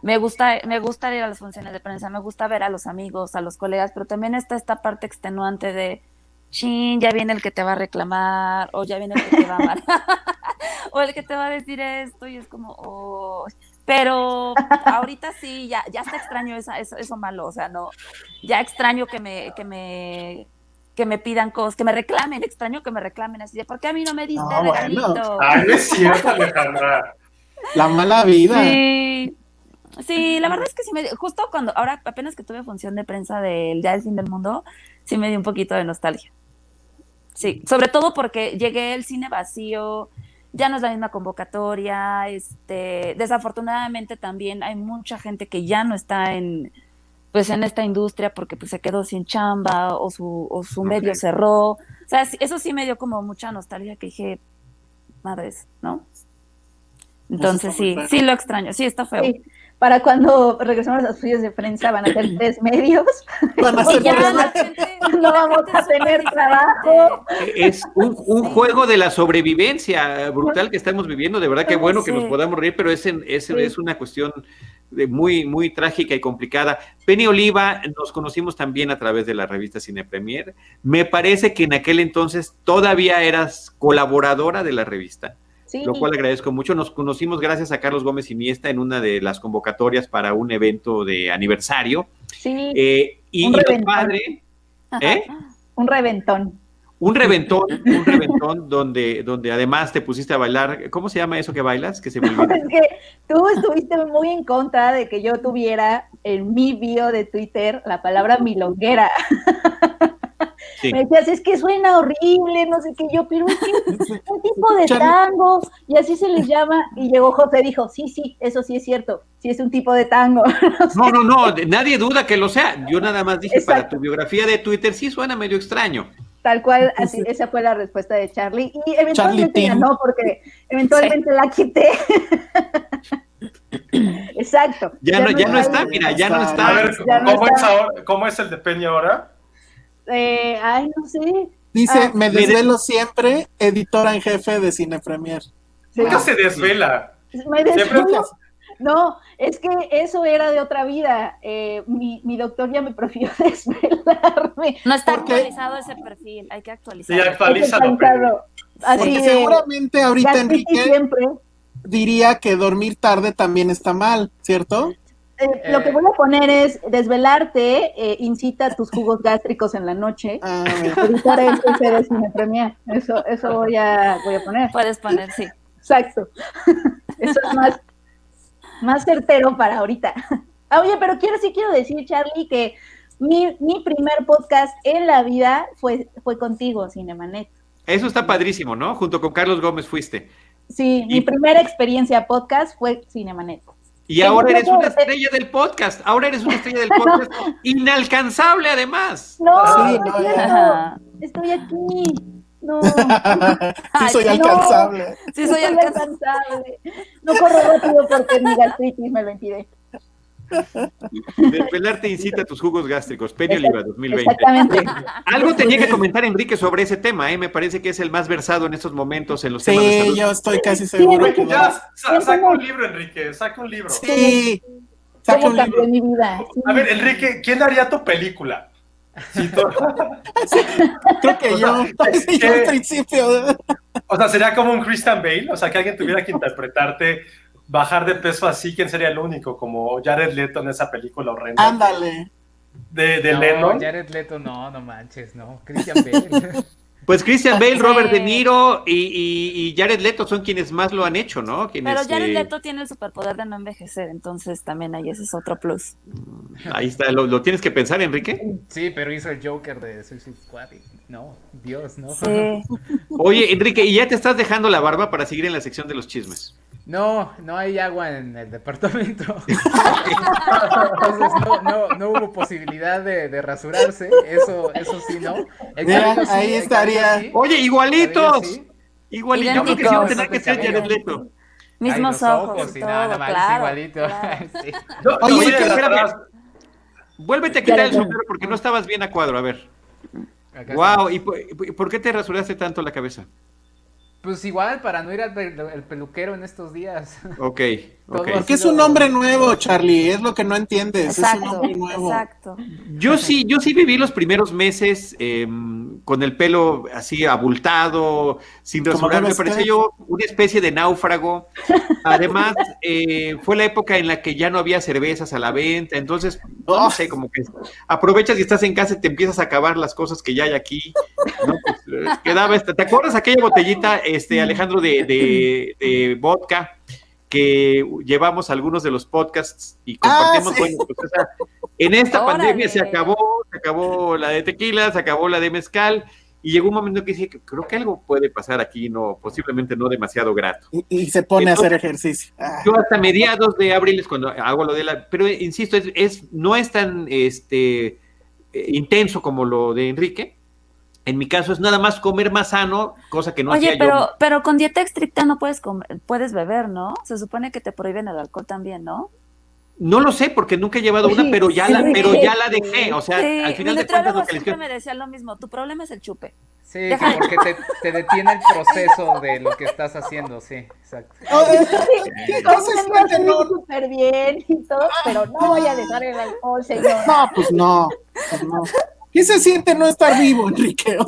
me gusta, me gusta ir a las funciones de prensa, me gusta ver a los amigos, a los colegas, pero también está esta parte extenuante de, chin, ya viene el que te va a reclamar, o ya viene el que te va a amar, o el que te va a decir esto, y es como, oh, pero ahorita sí, ya, ya está extraño eso, eso, malo, o sea, no, ya extraño que me, que me, que me pidan cosas, que me reclamen, extraño que me reclamen así de, ¿por qué a mí no me diste no, regalito?
Ay, es cierto, Alejandra.
La mala vida.
Sí. Sí, la verdad es que sí me justo cuando, ahora apenas que tuve función de prensa del Ya el fin del mundo, sí me dio un poquito de nostalgia. Sí, sobre todo porque llegué el cine vacío, ya no es la misma convocatoria, este, desafortunadamente también hay mucha gente que ya no está en, pues en esta industria porque pues se quedó sin chamba o su, o su medio cerró. O sea, eso sí me dio como mucha nostalgia que dije, madres, ¿no? Entonces sí, sí lo extraño, sí está feo
para cuando regresemos a los estudios de prensa van a ser tres medios.
Van a ser
no vamos a tener trabajo.
Es un, juego de la sobrevivencia brutal que estamos viviendo. De verdad que bueno que nos podamos reír, pero es, es, es una cuestión muy, muy trágica y complicada. Penny Oliva, nos conocimos también a través de la revista Cine Premier. Me parece que en aquel entonces todavía eras colaboradora de la revista lo cual agradezco mucho. Nos conocimos gracias a Carlos Gómez Iniesta en una de las convocatorias para un evento de aniversario.
Sí.
Eh, y, un padre, ¿eh?
Un reventón.
Un reventón, un reventón donde, donde además te pusiste a bailar. ¿Cómo se llama eso que bailas? Que se
es que tú estuviste muy en contra de que yo tuviera en mi bio de Twitter la palabra milonguera. me decías, es que suena horrible, no sé qué, yo, pero es un tipo de tango, y así se les llama, y llegó José y dijo, sí, sí, eso sí es cierto, sí es un tipo de tango.
no, no, no, nadie duda que lo sea, yo nada más dije, para tu biografía de Twitter sí suena medio extraño.
Tal cual, así, esa fue la respuesta de Charlie. Y eventualmente ya no, porque eventualmente la quité. Exacto.
Ya, no, ya no está, mira, ya no está.
A ver, ¿cómo, Es ahora, ¿cómo es el de Peña ahora?
Eh, ay, no sé.
Dice, ah, me desvelo siempre, editora en jefe de Cine Premier.
Nunca se desvela.
Me desvelo. No, es que eso era de otra vida. Eh, mi, mi, doctor ya me prefirió desvelarme.
No está actualizado ese perfil, hay que actualizarlo.
Sí, actualízalo.
Así porque seguramente ahorita Enrique siempre. diría que dormir tarde también está mal, ¿cierto?
Eh, lo que voy a poner es desvelarte, eh, incita tus jugos gástricos en la noche. Ah, eso, eso voy a, voy a poner.
Puedes poner, sí.
Exacto. Eso es más, más certero para ahorita. Ah, oye, pero quiero sí quiero decir, Charlie, que mi, mi primer podcast en la vida fue, fue contigo, Cinemanet.
Eso está padrísimo, ¿no? Junto con Carlos Gómez fuiste.
Sí, mi primera experiencia podcast fue Cinemanet.
Y ahora eres una estrella del podcast. Ahora eres una estrella del podcast inalcanzable, además.
No, sí, no, estoy aquí. No.
sí soy alcanzable.
Sí soy alcanzable. No corro rápido porque mi gastritis me lo impide.
Desvelarte incita a tus jugos gástricos. Peña Oliva 2020. Exactamente. Algo tenía que comentar Enrique sobre ese tema, ¿eh? Me parece que es el más versado en estos momentos en los temas de
salud. Sí, yo estoy casi seguro.
que ya, saca un libro, Enrique, saca un libro.
Sí. Saca un libro. Mi vida.
A ver, Enrique, ¿quién haría tu película?
Creo que yo, yo al principio.
O sea, sería como un Christian Bale, o sea, que alguien tuviera que interpretarte bajar de peso así, ¿quién sería el único? Como Jared Leto en esa película horrenda.
Ándale.
De, de
no,
Lennon.
Jared Leto, no, no manches, no. Christian Bale.
Pues Christian Bale, Robert De Niro y, Jared Leto son quienes más lo han hecho, ¿no?
Pero Jared Leto tiene el superpoder de no envejecer, entonces también ahí ese es otro plus.
Ahí está, ¿lo, tienes que pensar, Enrique?
Sí, pero hizo el Joker de Suicide Squad. No, Dios, no.
Oye, Enrique, ¿y ya te estás dejando la barba para seguir en la sección de los chismes?
No, no hay agua en el departamento. Entonces no, no, no, hubo posibilidad de, de, rasurarse. Eso, eso sí, ¿no?
ahí estaría.
Oye, igualitos. Igualitos. Yo creo que sí va a tener que ser Jared Leto.
Mismos ojos, y todo, nada, claro,
igualito. sí.
Oye, espérame. Vuélvete a quitar el sombrero porque no estabas bien a cuadro, a ver. wow, ¿y por qué te rasuraste tanto la cabeza?
Pues igual, para no ir al peluquero en estos días.
Ok, ok.
Porque es un nombre nuevo, Charlie, es lo que no entiendes. es un nombre nuevo.
Exacto.
Yo sí, yo sí viví los primeros meses em, con el pelo así abultado, sin rasurar. Me parecía yo una especie de náufrago. Además, eh, fue la época en la que ya no había cervezas a la venta. Entonces, no sé, como que aprovechas y estás en casa y te empiezas a acabar las cosas que ya hay aquí. Pues, eh, quedaba esta. ¿Te acuerdas aquella botellita? este, Alejandro, de, vodka, que llevamos algunos de los podcasts y compartimos. Ah, pues, en esta pandemia se acabó, se acabó la de tequila, se acabó la de mezcal. Y llegó un momento que dije, creo que algo puede pasar aquí, no, posiblemente no demasiado grato.
Y, se pone a hacer ejercicio. Ah.
Yo hasta mediados de abril es cuando hago lo de la, pero insisto, es, es no es tan este eh, intenso como lo de Enrique, en mi caso es nada más comer más sano, cosa que no
Oye,
hacía
pero,
yo.
pero con dieta estricta no puedes comer, puedes beber, ¿no? Se supone que te prohíben el alcohol también, ¿no?
No lo sé porque nunca he llevado una, pero ya la, pero ya la dejé. O sea, al final de cuentas lo que
siempre me decía lo mismo. Tu problema es el chupe.
Sí, porque te, te, detiene el proceso de lo que estás haciendo, sí, exacto.
Entonces, no súper bien y todo, pero no voy a dejar el alcohol, señor.
No, pues no, pues no. ¿Qué se siente no estar vivo, Enrique?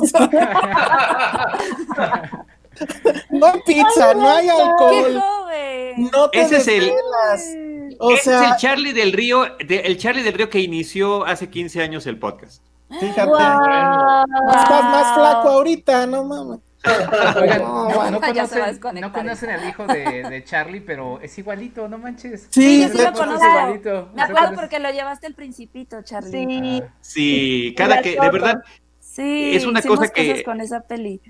no hay pizza, no hay alcohol. No te
Ese es el, o sea, es el Charlie del Río, el Charlie del Río que inició hace 15 años el podcast.
Fíjate, estás más flaco ahorita, no mames.
Oigan, no, no, conocen, no, conocen, al hijo de, de, Charlie, pero es igualito, no manches.
Sí,
sí lo conozco. Igualito. Me acuerdo porque lo llevaste el principito, Charlie.
Sí, sí cada que, de verdad,
Sí, es una cosa que con esa peli.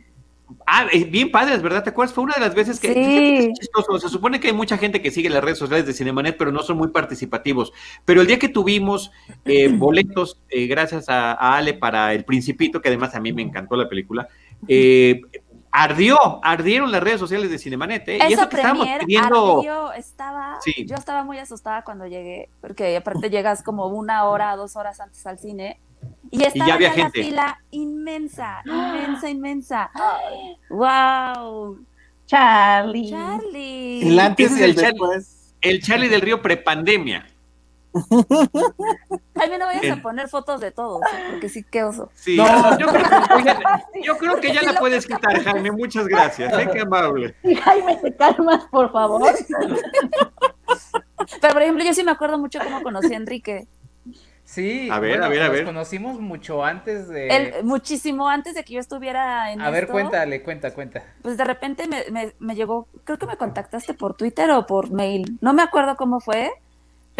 Ah, bien padres, ¿verdad? ¿Te acuerdas? Fue una de las veces que, sí. chistoso. Se supone que hay mucha gente que sigue las redes sociales de Cinemanet, pero no son muy participativos. Pero el día que tuvimos eh, boletos, eh, gracias a, Ale para El Principito, que además a mí me encantó la película, eh, ardió, ardieron las redes sociales de Cinemanet. ¿eh?
y eso que estábamos pidiendo... estaba, yo estaba muy asustada cuando llegué, porque aparte llegas como una hora, dos horas antes al cine y estaba ya había gente. fila inmensa, inmensa, inmensa. ¡Wow!
Charlie.
Charlie.
El antes y el, después. El Charlie del Río prepandemia.
Jaime, no vayas a poner fotos de todos, porque sí, qué oso.
Sí, no. yo, creo que, yo, creo que, ya la puedes quitar, Jaime. Muchas gracias. ¿eh? Qué amable.
Jaime, te calmas, por favor.
Pero, por ejemplo, yo sí me acuerdo mucho cómo conocí a Enrique.
Sí,
a ver, a ver, a ver.
Nos conocimos mucho antes de.
El, muchísimo antes de que yo estuviera en.
A ver, cuéntale, cuenta, cuenta.
Pues de repente me, me, me, llegó, creo que me contactaste por Twitter o por mail. No me acuerdo cómo fue,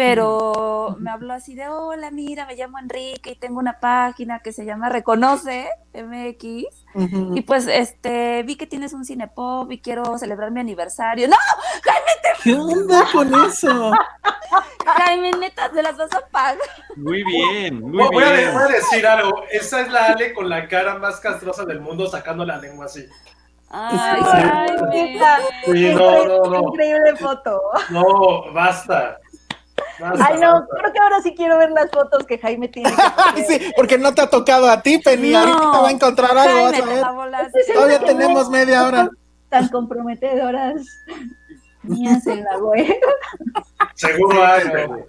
pero me habló así de: Hola, mira, me llamo Enrique y tengo una página que se llama Reconoce MX. Y pues este vi que tienes un cinepop y quiero celebrar mi aniversario. ¡No! ¡Jaime, te...
¿Qué onda con eso?
Jaime, neta, se las vas a pagar.
Muy bien, muy
voy
bien.
A, decir algo. Esa es la Ale con la cara más castrosa del mundo sacando la lengua así.
Ay, Jaime.
Sí, no, no, no.
Increíble foto.
No, basta.
Ay, no, creo que ahora sí quiero ver las fotos que Jaime tiene.
sí, porque no te ha tocado a ti, Penny. Ahorita te va a encontrar algo. vas a ver. Todavía tenemos media hora.
Tan comprometedoras. Mías en la web.
Seguro hay,
pero,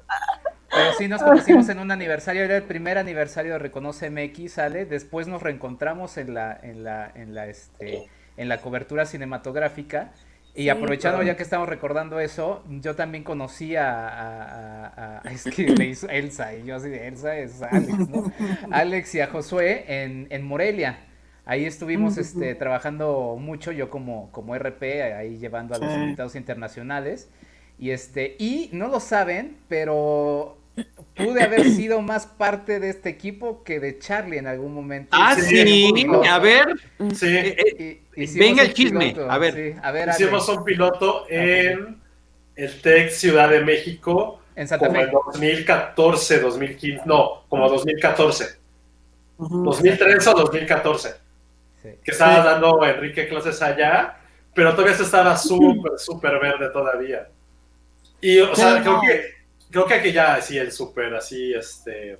pero sí nos conocimos en un aniversario, era el primer aniversario de Reconoce MX, sale. Después nos reencontramos en la, en la, en la, este, en la cobertura cinematográfica. Y aprovechando ya que estamos recordando eso, yo también conocí a, es que le hizo Elsa, y yo así de Elsa es Alex, ¿no? Alex y a Josué en, en Morelia. Ahí estuvimos este, trabajando mucho, yo como, como RP, ahí llevando a los invitados internacionales. Y este, y no lo saben, pero pude haber sido más parte de este equipo que de Charlie en algún momento.
Ah, sí, a ver. Sí. Eh, eh, venga el chisme, a ver.
a ver hicimos un piloto en el TEC Ciudad de México.
En Santa
como
Fe.
en 2014, 2015, no, como 2014. 2013 o 2014. Que estaba dando Enrique clases allá, pero todavía se estaba súper, súper verde todavía. Y, o sea, creo que, creo que aquí ya, sí, el súper, así, este,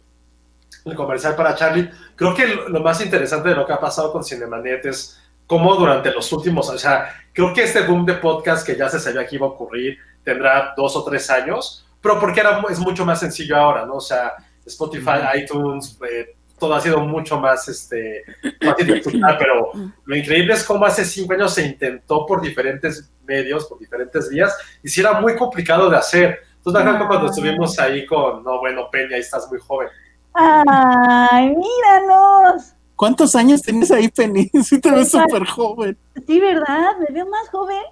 el comercial para Charlie. Creo que lo más interesante de lo que ha pasado con Cinemanet es cómo durante los últimos, o sea, creo que este boom de podcast que ya se sabía que iba a ocurrir tendrá dos o tres años, pero porque era, es mucho más sencillo ahora, ¿no? O sea, Spotify, iTunes, eh, todo ha sido mucho más este, fácil de escuchar, pero lo increíble es cómo hace cinco años se intentó por diferentes medios, por diferentes vías, y si era muy complicado de hacer. Entonces, me cuando estuvimos ahí con, no, bueno, Peña, ahí estás muy joven.
¡Ay, míranos!
¿Cuántos años tienes ahí, Penny? Sí te ves súper joven.
Sí, ¿verdad? Me veo más joven.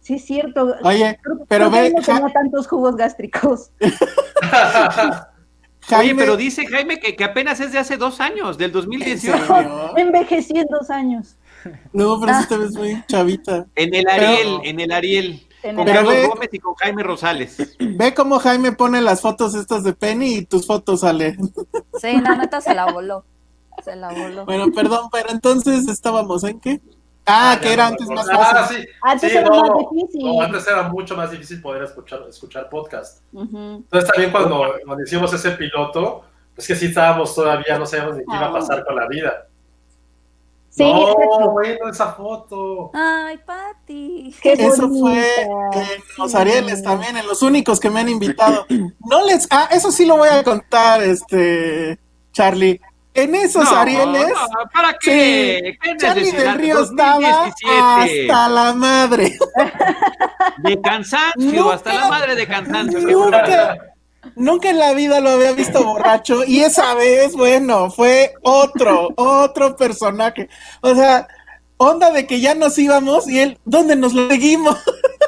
Sí, es cierto.
Oye, pero ve...
No tengo tantos jugos gástricos.
Jaime, pero dice Jaime que, que, apenas es de hace dos años, del 2018.
Envejecí en dos años.
No, pero sí te ves muy chavita.
En el Ariel, en el Ariel. Con Carlos Gómez y con Jaime Rosales.
Ve cómo Jaime pone las fotos estas de Penny y tus fotos sale.
Sí, la neta se la voló. Se la voló.
Bueno, perdón, pero entonces estábamos en qué? Ah, que era antes más
fácil. Ah, sí.
Antes
sí,
era
no,
más difícil.
No, antes era mucho más difícil poder escuchar, escuchar podcast. Entonces también cuando, cuando hicimos ese piloto, es que sí estábamos todavía, no sabíamos ni qué iba a pasar con la vida.
Sí,
no, bueno, esa foto.
Ay, Pati.
Eso fue en los Arieles también, en los únicos que me han invitado. No les, ah, eso sí lo voy a contar, este, Charlie. En esos
no,
Arieles.
No, ¿Para qué?
Sí, Charlie del Río estaba hasta la madre.
De cansancio, nunca, hasta la madre de cansancio.
Nunca, nunca en la vida lo había visto borracho. Y esa vez, bueno, fue otro, otro personaje. O sea, onda de que ya nos íbamos y él, ¿dónde nos lo seguimos?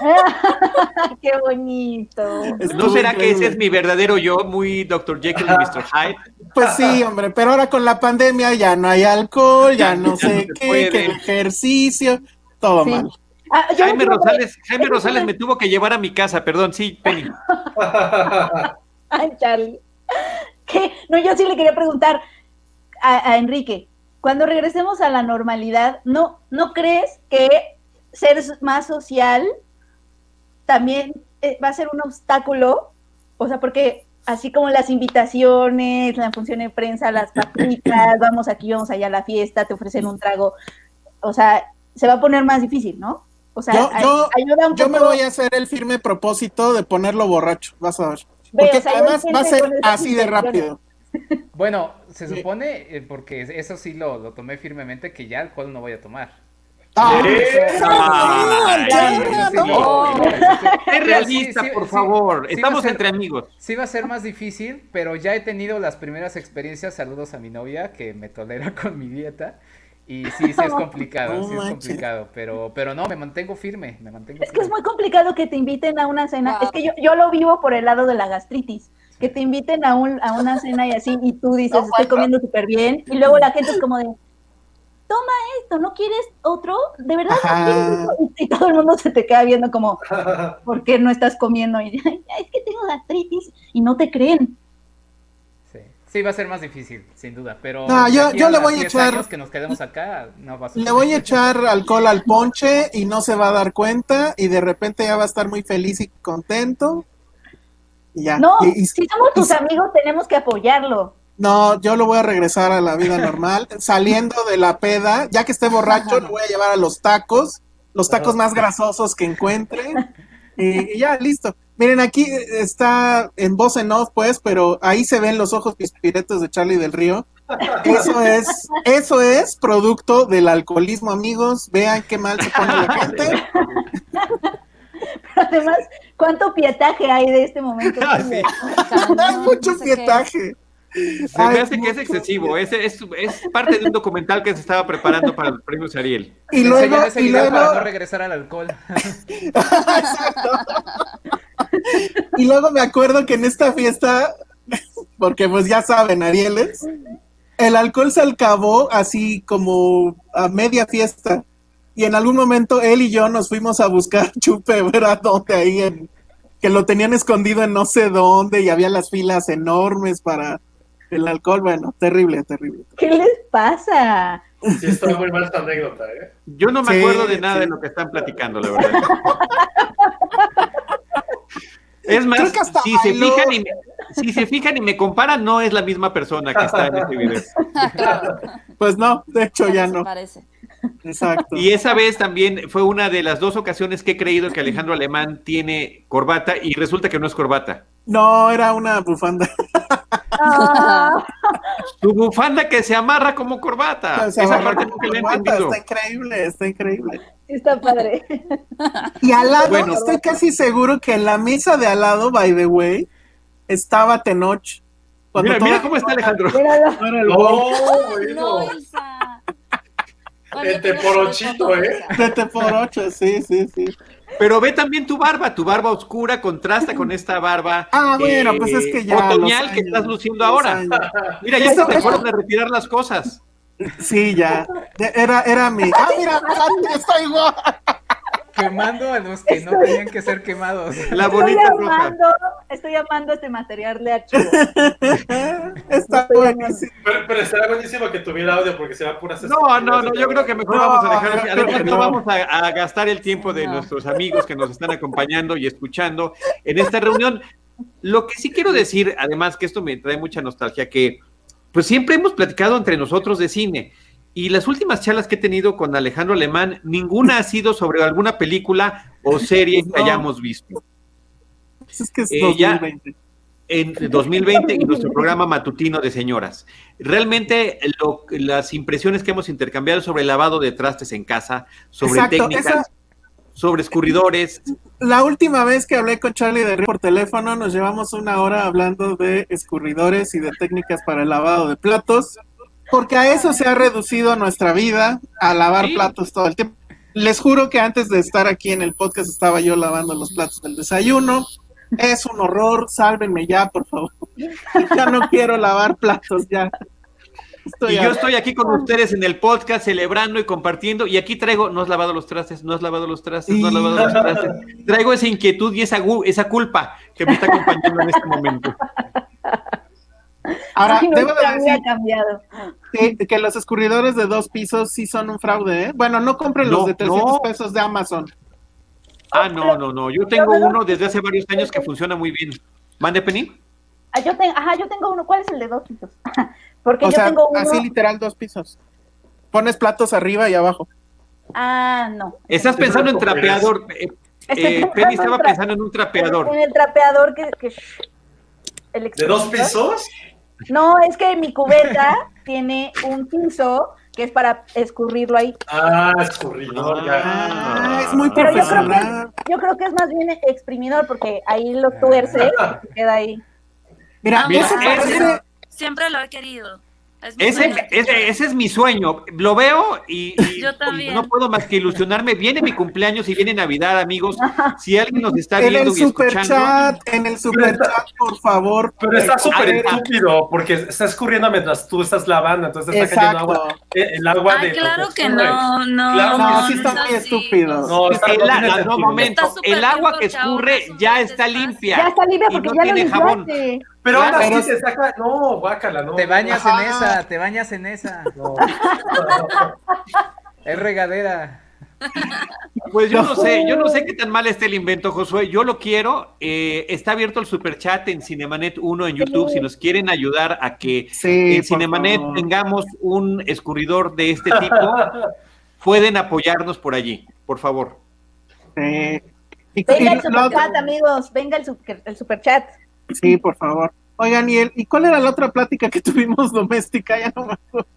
Qué bonito.
¿No será que ese es mi verdadero yo, muy Dr. Jekyll y Mr. Hyde?
Pues sí, hombre, pero ahora con la pandemia ya no hay alcohol, ya no sé qué, qué ejercicio, todo mal.
Ah, Jaime Rosales, Jaime Rosales me tuvo que llevar a mi casa, perdón, sí, Penny.
Ay, Charlie. No, yo sí le quería preguntar a, Enrique, cuando regresemos a la normalidad, ¿no, ¿no crees que ser más social también eh, va a ser un obstáculo? O sea, porque así como las invitaciones, la función de prensa, las papitas, vamos aquí, vamos allá a la fiesta, te ofrecen un trago, o sea, se va a poner más difícil, ¿no?
O sea, yo, ayuda un poco. Yo me voy a hacer el firme propósito de ponerlo borracho, vas a ver. Porque además va a ser así de rápido.
Bueno, se supone, eh, porque eso sí lo, lo tomé firmemente, que ya alcohol no voy a tomar.
¡Ah! Es realista, por favor. Estamos entre amigos.
Sí va a ser más difícil, pero ya he tenido las primeras experiencias. Saludos a mi novia que me tolera con mi dieta. Y sí, sí es complicado, sí es complicado, pero, pero no, me mantengo firme, me mantengo
Es que es muy complicado que te inviten a una cena, es que yo, yo lo vivo por el lado de la gastritis, que te inviten a, un, a una cena y así, y tú dices, estoy comiendo súper bien, y luego la gente es como de, toma esto, ¿no quieres otro? ¿De verdad no quieres Y todo el mundo se te queda viendo como, ¿por qué no estás comiendo? Y es que tengo gastritis, y no te creen.
Sí, va a ser más difícil, sin duda, pero
yo, le voy a echar
que nos quedemos acá, no va a
Le voy a echar alcohol al ponche y no se va a dar cuenta y de repente ya va a estar muy feliz y contento. Y ya.
No, si somos tus amigos tenemos que apoyarlo.
No, yo lo voy a regresar a la vida normal, saliendo de la peda, ya que esté borracho, lo voy a llevar a los tacos, los tacos más grasosos que encuentre y ya, listo. Miren, aquí está en voz en off, pues, pero ahí se ven los ojos pispiretos de Charlie del Río. Eso es, eso es producto del alcoholismo, amigos. Vean qué mal se pone la gente.
Pero además, ¿cuánto pietaje hay de este momento?
hay mucho pietaje.
Se me hace que es excesivo. Es, es, parte de un documental que se estaba preparando para los premios Ariel.
Y luego, y luego...
para no regresar al alcohol. Exacto.
Y luego me acuerdo que en esta fiesta, porque pues ya saben, Arieles, el alcohol se acabó así como a media fiesta. Y en algún momento él y yo nos fuimos a buscar chupe, ¿verdad? Donde ahí en, que lo tenían escondido en no sé dónde y había las filas enormes para el alcohol. Bueno, terrible, terrible.
¿Qué les pasa?
Sí, está muy mal esta anécdota, ¿eh?
Yo no me acuerdo de nada de lo que están platicando, la verdad. Es más, si, se fijan y me, si se fijan y me comparan, no es la misma persona que está en este video.
Pues no, de hecho ya no.
Parece.
Exacto.
Y esa vez también fue una de las dos ocasiones que he creído que Alejandro Alemán tiene corbata y resulta que no es corbata.
No, era una bufanda.
Tu bufanda que se amarra como corbata. Esa parte.
Está increíble, está increíble.
Está padre.
Y al lado, bueno, estoy casi seguro que en la mesa de al lado, by the way, estaba Tenoch.
Mira, mira cómo está Alejandro.
Oh, no, De teporochito, ¿eh?
De teporocho, sí, sí, sí.
Pero ve también tu barba, tu barba oscura contrasta con esta barba.
Ah, bueno, pues es que ya.
Otoñal que estás luciendo ahora. Mira, ya se te fueron a retirar las cosas.
Sí, ya. Era, era mi. Ah, mira, está igual.
Quemando a los que no tenían que ser quemados.
La bonita
estoy amando, estoy amando este material de archivo.
Está buenísimo.
Pero, pero estará buenísimo que tuviera audio porque se va puras
No, no, no, yo creo que mejor vamos a dejar no, vamos a, gastar el tiempo de nuestros amigos que nos están acompañando y escuchando en esta reunión. Lo que sí quiero decir, además que esto me trae mucha nostalgia, que pues siempre hemos platicado entre nosotros de cine. Y las últimas charlas que he tenido con Alejandro Alemán, ninguna ha sido sobre alguna película o serie que hayamos visto.
Es que es 2020.
Eh, en 2020 y nuestro programa matutino de señoras. Realmente las impresiones que hemos intercambiado sobre el lavado de trastes en casa, sobre técnicas, sobre escurridores.
La última vez que hablé con Charlie de por teléfono, nos llevamos una hora hablando de escurridores y de técnicas para el lavado de platos. Porque a eso se ha reducido nuestra vida, a lavar platos todo el tiempo. Les juro que antes de estar aquí en el podcast estaba yo lavando los platos del desayuno. Es un horror, sálvenme ya, por favor. Ya no quiero lavar platos, ya.
y yo estoy aquí con ustedes en el podcast celebrando y compartiendo. Y aquí traigo, no has lavado los trastes, no has lavado los trastes, no has lavado los trastes. Traigo esa inquietud y esa, esa culpa que me está acompañando en este momento.
Ahora, debo decir cambiado. Que, los escurridores de dos pisos sí son un fraude, ¿eh? Bueno, no compren los de 300 pesos de Amazon.
Ah, no, no, no. Yo tengo uno desde hace varios años que funciona muy bien. ¿Mande, Penny?
Ah, yo tengo, ajá, yo tengo uno. ¿Cuál es el de dos pisos? Porque yo tengo uno.
Así literal, dos pisos. Pones platos arriba y abajo.
Ah, no.
Estás pensando en trapeador. Eh, eh, Penny estaba pensando en un trapeador.
En el trapeador que.
¿De dos pisos?
No, es que mi cubeta tiene un piso que es para escurrirlo ahí.
Ah, escurridor, ya.
Ah, es muy profesional.
Yo creo, que, es más bien exprimidor porque ahí lo tuerce y queda ahí.
Mira, Mira
siempre lo he querido.
Ese, ese, ese, es mi sueño. Lo veo y, no puedo más que ilusionarme. Viene mi cumpleaños y viene Navidad, amigos. Si alguien nos está viendo
y escuchando. Chat, en el super chat, por favor.
Pero está súper estúpido porque está escurriendo mientras tú estás lavando, entonces está cayendo agua. Eh, el agua
Ay, claro que no, no.
Claro, no, sí está muy estúpido.
No, está el, no, momento. El agua que escurre ya está limpia.
Ya está limpia porque ya tiene jabón.
Pero ahora sí se saca. No, guácala, no.
Te bañas en esa, te bañas en esa. No. es regadera.
Pues yo no sé, yo no sé qué tan mal está el invento, Josué. Yo lo quiero. Eh, está abierto el superchat en Cinemanet 1 en YouTube. Si nos quieren ayudar a que en Cinemanet tengamos un escurridor de este tipo, pueden apoyarnos por allí, por favor.
Venga el superchat, amigos. Venga el, super, el superchat.
Sí, por favor. Oigan, ¿y, ¿y cuál era la otra plática que tuvimos doméstica? Ya no me acuerdo.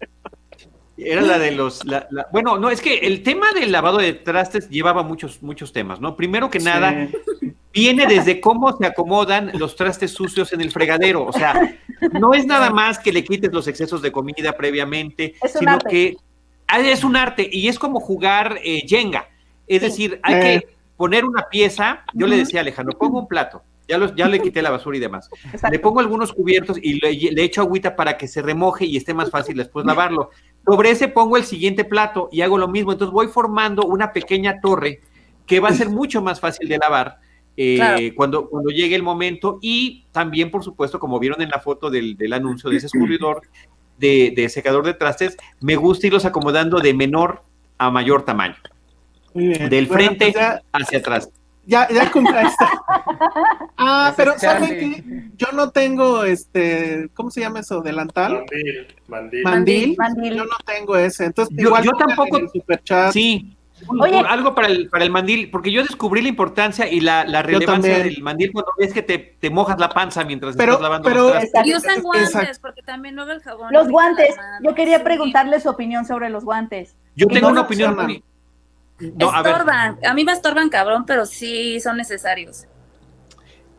Era la de los. bueno, no, es que el tema del lavado de trastes llevaba muchos, muchos temas, ¿no? Primero que nada, viene desde cómo se acomodan los trastes sucios en el fregadero. O sea, no es nada más que le quites los excesos de comida previamente, sino que ah, es un arte y es como jugar eh, Jenga. Es decir, hay que eh. poner una pieza. Yo le decía a Alejandro, pongo un plato ya, los, ya le quité la basura y demás. Le pongo algunos cubiertos y le, echo agüita para que se remoje y esté más fácil después lavarlo. Sobre ese pongo el siguiente plato y hago lo mismo. Entonces voy formando una pequeña torre que va a ser mucho más fácil de lavar eh, cuando, cuando llegue el momento. Y también, por supuesto, como vieron en la foto del, anuncio de ese escurridor de, secador de trastes, me gusta irlos acomodando de menor a mayor tamaño. Del frente pues hacia atrás
ya, ya compraste. ah, pero ¿saben qué? Yo no tengo este, ¿cómo se llama eso? ¿Delantal?
Mandil.
Mandil. Mandil. Yo no tengo ese. Entonces,
yo, igual yo tampoco. Sí. Oye. Algo para el, para el mandil, porque yo descubrí la importancia y la, la relevancia del mandil cuando ves que te, te, mojas la panza mientras estás lavando
pero, los Y usan guantes, porque también luego el jabón.
Los guantes. Yo quería preguntarle su opinión sobre los guantes.
Yo tengo una opinión
estorban. A, mí me estorban cabrón, pero sí son necesarios.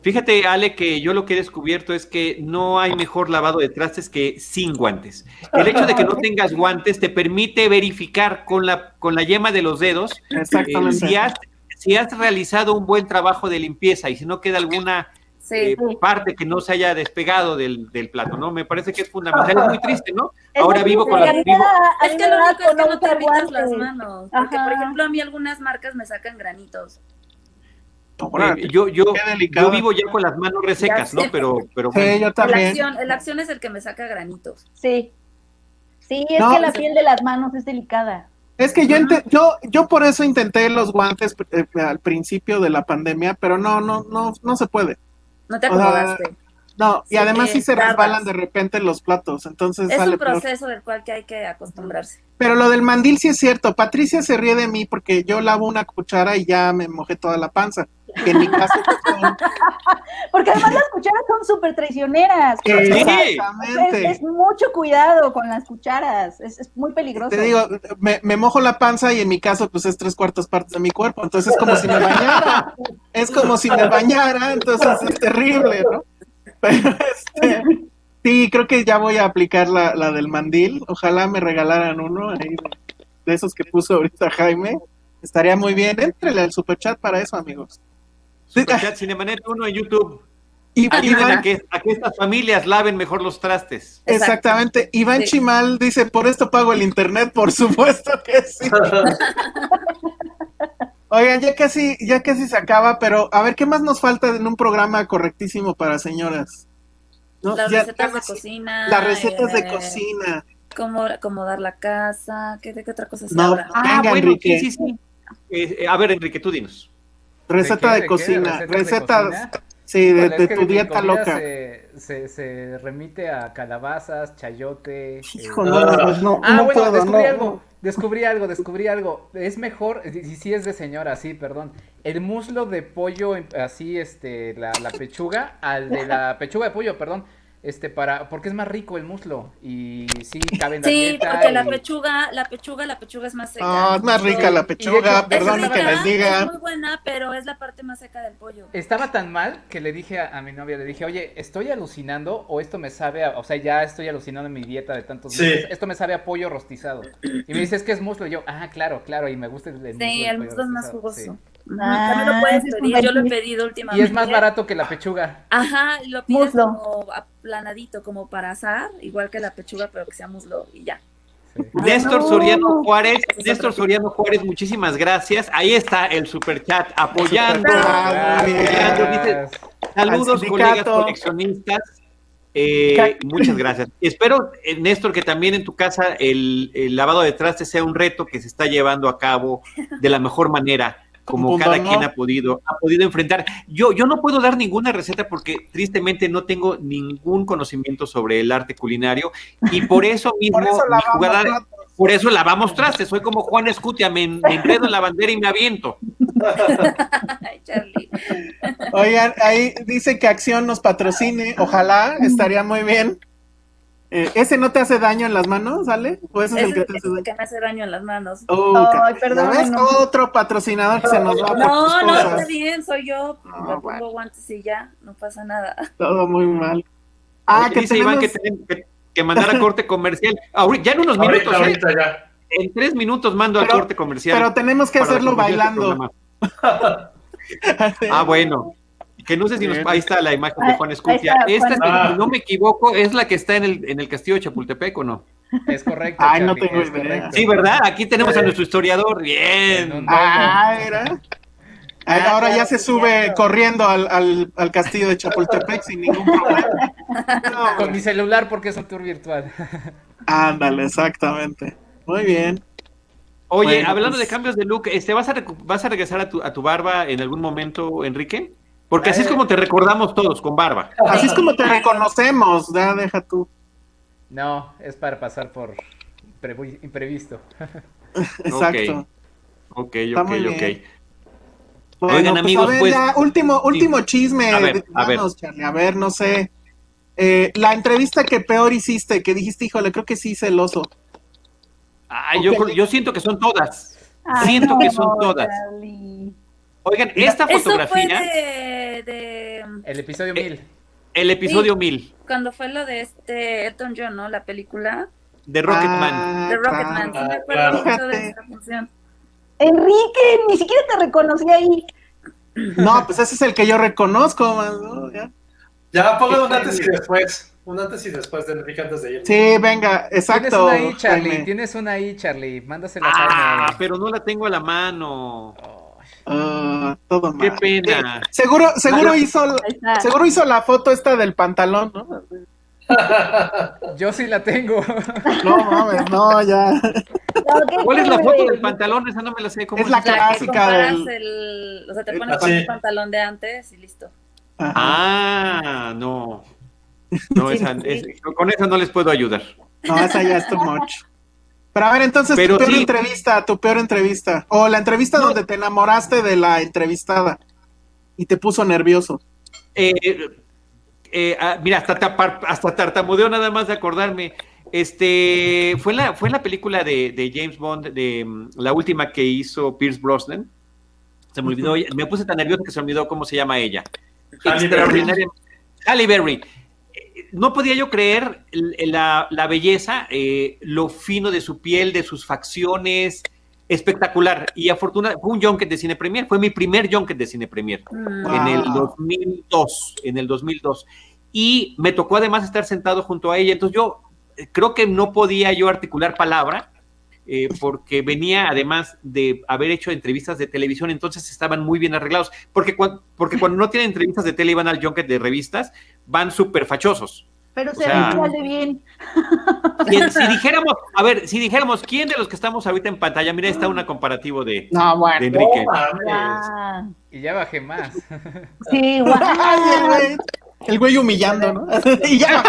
Fíjate, Ale, que yo lo que he descubierto es que no hay mejor lavado de trastes que sin guantes. El hecho de que no tengas guantes te permite verificar con la, con la yema de los dedos eh, si, has, si has realizado un buen trabajo de limpieza y si no queda alguna eh, parte que no se haya despegado del, plato, ¿no? Me parece que es fundamental, es muy triste, ¿no? Ahora vivo con
las... Vivo... Es que lo único es que no te evitas las manos, porque por ejemplo a mí algunas marcas me sacan granitos.
Eh, yo, yo, yo vivo ya con las manos resecas, ¿no? Pero, pero
sí, yo también.
acción, la acción es el que me saca granitos.
Sí. Sí, es que la piel de las manos es delicada.
Es que yo, yo, yo por eso intenté los guantes eh, al principio de la pandemia, pero no, no, no, no se puede.
No te acomodaste.
no, y además sí se resbalan de repente los platos, entonces
es un proceso del cual que hay que acostumbrarse.
Pero lo del mandil sí es cierto. Patricia se ríe de mí porque yo lavo una cuchara y ya me mojé toda la panza. En mi caso.
porque además las cucharas son súper traicioneras.
Exactamente.
Es, mucho cuidado con las cucharas. Es, muy peligroso.
Te digo, me, me, mojo la panza y en mi caso, pues es tres cuartas partes de mi cuerpo. Entonces es como si me bañara. es como si me bañara. Entonces es terrible, ¿no? Pero este Sí, creo que ya voy a aplicar la, la del mandil. Ojalá me regalaran uno ahí de, esos que puso ahorita Jaime. Estaría muy bien. Entrele al superchat para eso, amigos.
Superchat Cinemanet 1 en YouTube. Y, a, que, estas familias laven mejor los trastes.
Exactamente. Iván Chimal dice, por esto pago el internet, por supuesto que sí. Oigan, ya casi, ya casi se acaba, pero a ver, ¿qué más nos falta en un programa correctísimo para señoras?
Las recetas de cocina.
Las recetas de eh, cocina.
Cómo acomodar la casa, ¿qué, de qué otra cosa se no,
Ah, bueno, Enrique. sí, sí. Eh, a ver, Enrique, tú dinos.
Receta de, cocina. Recetas. Sí, de, tu dieta loca.
Se, se, remite a calabazas, chayote.
Hijo, no, pues no,
ah, bueno, descubrí algo. Descubrí algo, descubrí algo. Es mejor, y si es de señora, sí, perdón. El muslo de pollo, así, este, la, la pechuga, al de la pechuga de pollo, perdón este para porque es más rico el muslo y sí cabe en la
sí porque la pechuga la pechuga la pechuga es más seca.
Ah es más rica la pechuga perdón que les diga.
Es muy buena pero es la parte más seca del pollo.
Estaba tan mal que le dije a, mi novia le dije oye estoy alucinando o esto me sabe a, o sea ya estoy alucinando en mi dieta de tantos meses esto me sabe a pollo rostizado y me dice es que es muslo y yo ah claro claro y me gusta el,
muslo sí el muslo es más jugoso Ah, lo puedes pedir, yo lo he pedido últimamente.
Y es más barato que la pechuga.
Ajá, lo pides como aplanadito, como para asar, igual que la pechuga, pero que sea muslo y ya.
Néstor Soriano Juárez, Néstor Soriano Juárez, muchísimas gracias. Ahí está el super chat apoyando. saludos, colegas coleccionistas. Eh, muchas gracias. Espero, eh, Néstor, que también en tu casa el, el lavado de trastes sea un reto que se está llevando a cabo de la mejor manera como cada quien ha podido, ha podido enfrentar. Yo, yo no puedo dar ninguna receta porque tristemente no tengo ningún conocimiento sobre el arte culinario y por eso mismo por eso mi jugada, por eso lavamos trastes, soy como Juan Escutia, me, me enredo en la bandera y me aviento.
Oigan, ahí dice que Acción nos patrocine, ojalá, estaría muy bien. Eh, ¿Ese no te hace daño en las manos, ¿sale? ¿O ese es el que te hace daño?
que me hace daño en las manos.
Oh, Ay, perdón. Otro patrocinador que se nos va
No, no, está bien, soy yo. me pongo guantes y ya, no pasa nada.
Todo muy mal.
Ah, que dice Iván que, que, que mandar a corte comercial. ya en unos minutos. ¿eh? ya. En tres minutos mando al corte comercial.
Pero tenemos que hacerlo bailando.
ah, bueno. Que no sé si nos. Ahí está la imagen de Juan Escutia. Esta, si no me equivoco, es la que está en el, en el castillo de Chapultepec, ¿o no?
Es correcto.
Ay, no tengo idea.
Sí, ¿verdad? Aquí tenemos a nuestro historiador. Bien.
Ah, era. Ahora ya se sube corriendo al, al, al, castillo de Chapultepec sin ningún problema.
Con mi celular porque es un tour virtual.
Ándale, exactamente. Muy bien.
Oye, hablando de pues cambios de look, este, ¿vas, a ¿vas a regresar a tu, a tu barba en algún momento, Enrique? Porque así es como te recordamos todos, con barba.
Así es como te reconocemos, ya deja tú.
No, es para pasar por imprevisto.
Exacto.
Ok, ok, ok.
Oigan, pues, amigos, pues. último, último chisme. A ver, a ver. Charlie, a ver, no sé. Eh, la entrevista que peor hiciste, que dijiste, híjole, creo que sí hice el oso.
Ay, yo, yo siento que son todas. siento que son todas. Oigan, esta fotografía.
de,
El episodio 1000.
El episodio 1000.
Cuando fue lo de este Elton John, ¿no? La película.
De Rocketman.
Ah, de Rocketman. sí, me acuerdo mucho de esa función.
Enrique, ni siquiera te reconocí ahí.
No, pues ese es el que yo reconozco, ¿no?
Ya, ya pongan un antes y después. Un antes y después de Enrique antes de ir.
Sí, venga, exacto.
Tienes una ahí, Charlie. Tienes una ahí, Charlie. Mándasela a
Ah, pero no la tengo a la mano.
Ah, todo
Qué pena.
Eh, seguro, seguro hizo, seguro hizo la foto esta del pantalón, ¿no?
Yo sí la tengo.
No mames, no, ya.
¿Cuál es la foto del pantalón? Esa no me la sé.
¿Cómo es la clásica del...
el, o sea, te pones con el pantalón de antes y listo.
Ah, no. No, esa, con esa no les puedo ayudar.
No, esa ya es too much. Pero a ver, entonces, tu peor entrevista, tu peor entrevista. O la entrevista donde te enamoraste de la entrevistada y te puso nervioso.
Eh, eh, ah, mira, hasta, hasta tartamudeo nada más de acordarme. Este fue la, fue la película de, James Bond, de mm, la última que hizo Pierce Brosnan. Se me olvidó, me puse tan nervioso que se me olvidó cómo se llama ella. Extraordinaria. Halle Berry eh, no podía yo creer la, belleza, eh, lo fino de su piel, de sus facciones, espectacular. Y afortunadamente, fue un junket de cine premier, fue mi primer junket de cine premier mm. en el 2002, en el 2002. Y me tocó además estar sentado junto a ella, entonces yo eh, creo que no podía yo articular palabra, eh, porque venía además de haber hecho entrevistas de televisión, entonces estaban muy bien arreglados, porque, cuando, porque cuando no tienen entrevistas de tele van al junket de revistas, van súper fachosos.
Pero se ve bien.
Si, dijéramos, a ver, si dijéramos, ¿quién de los que estamos ahorita en pantalla? Mira, está una comparativo de, Enrique.
y ya bajé más.
Sí,
El güey humillando, ¿no? y ya.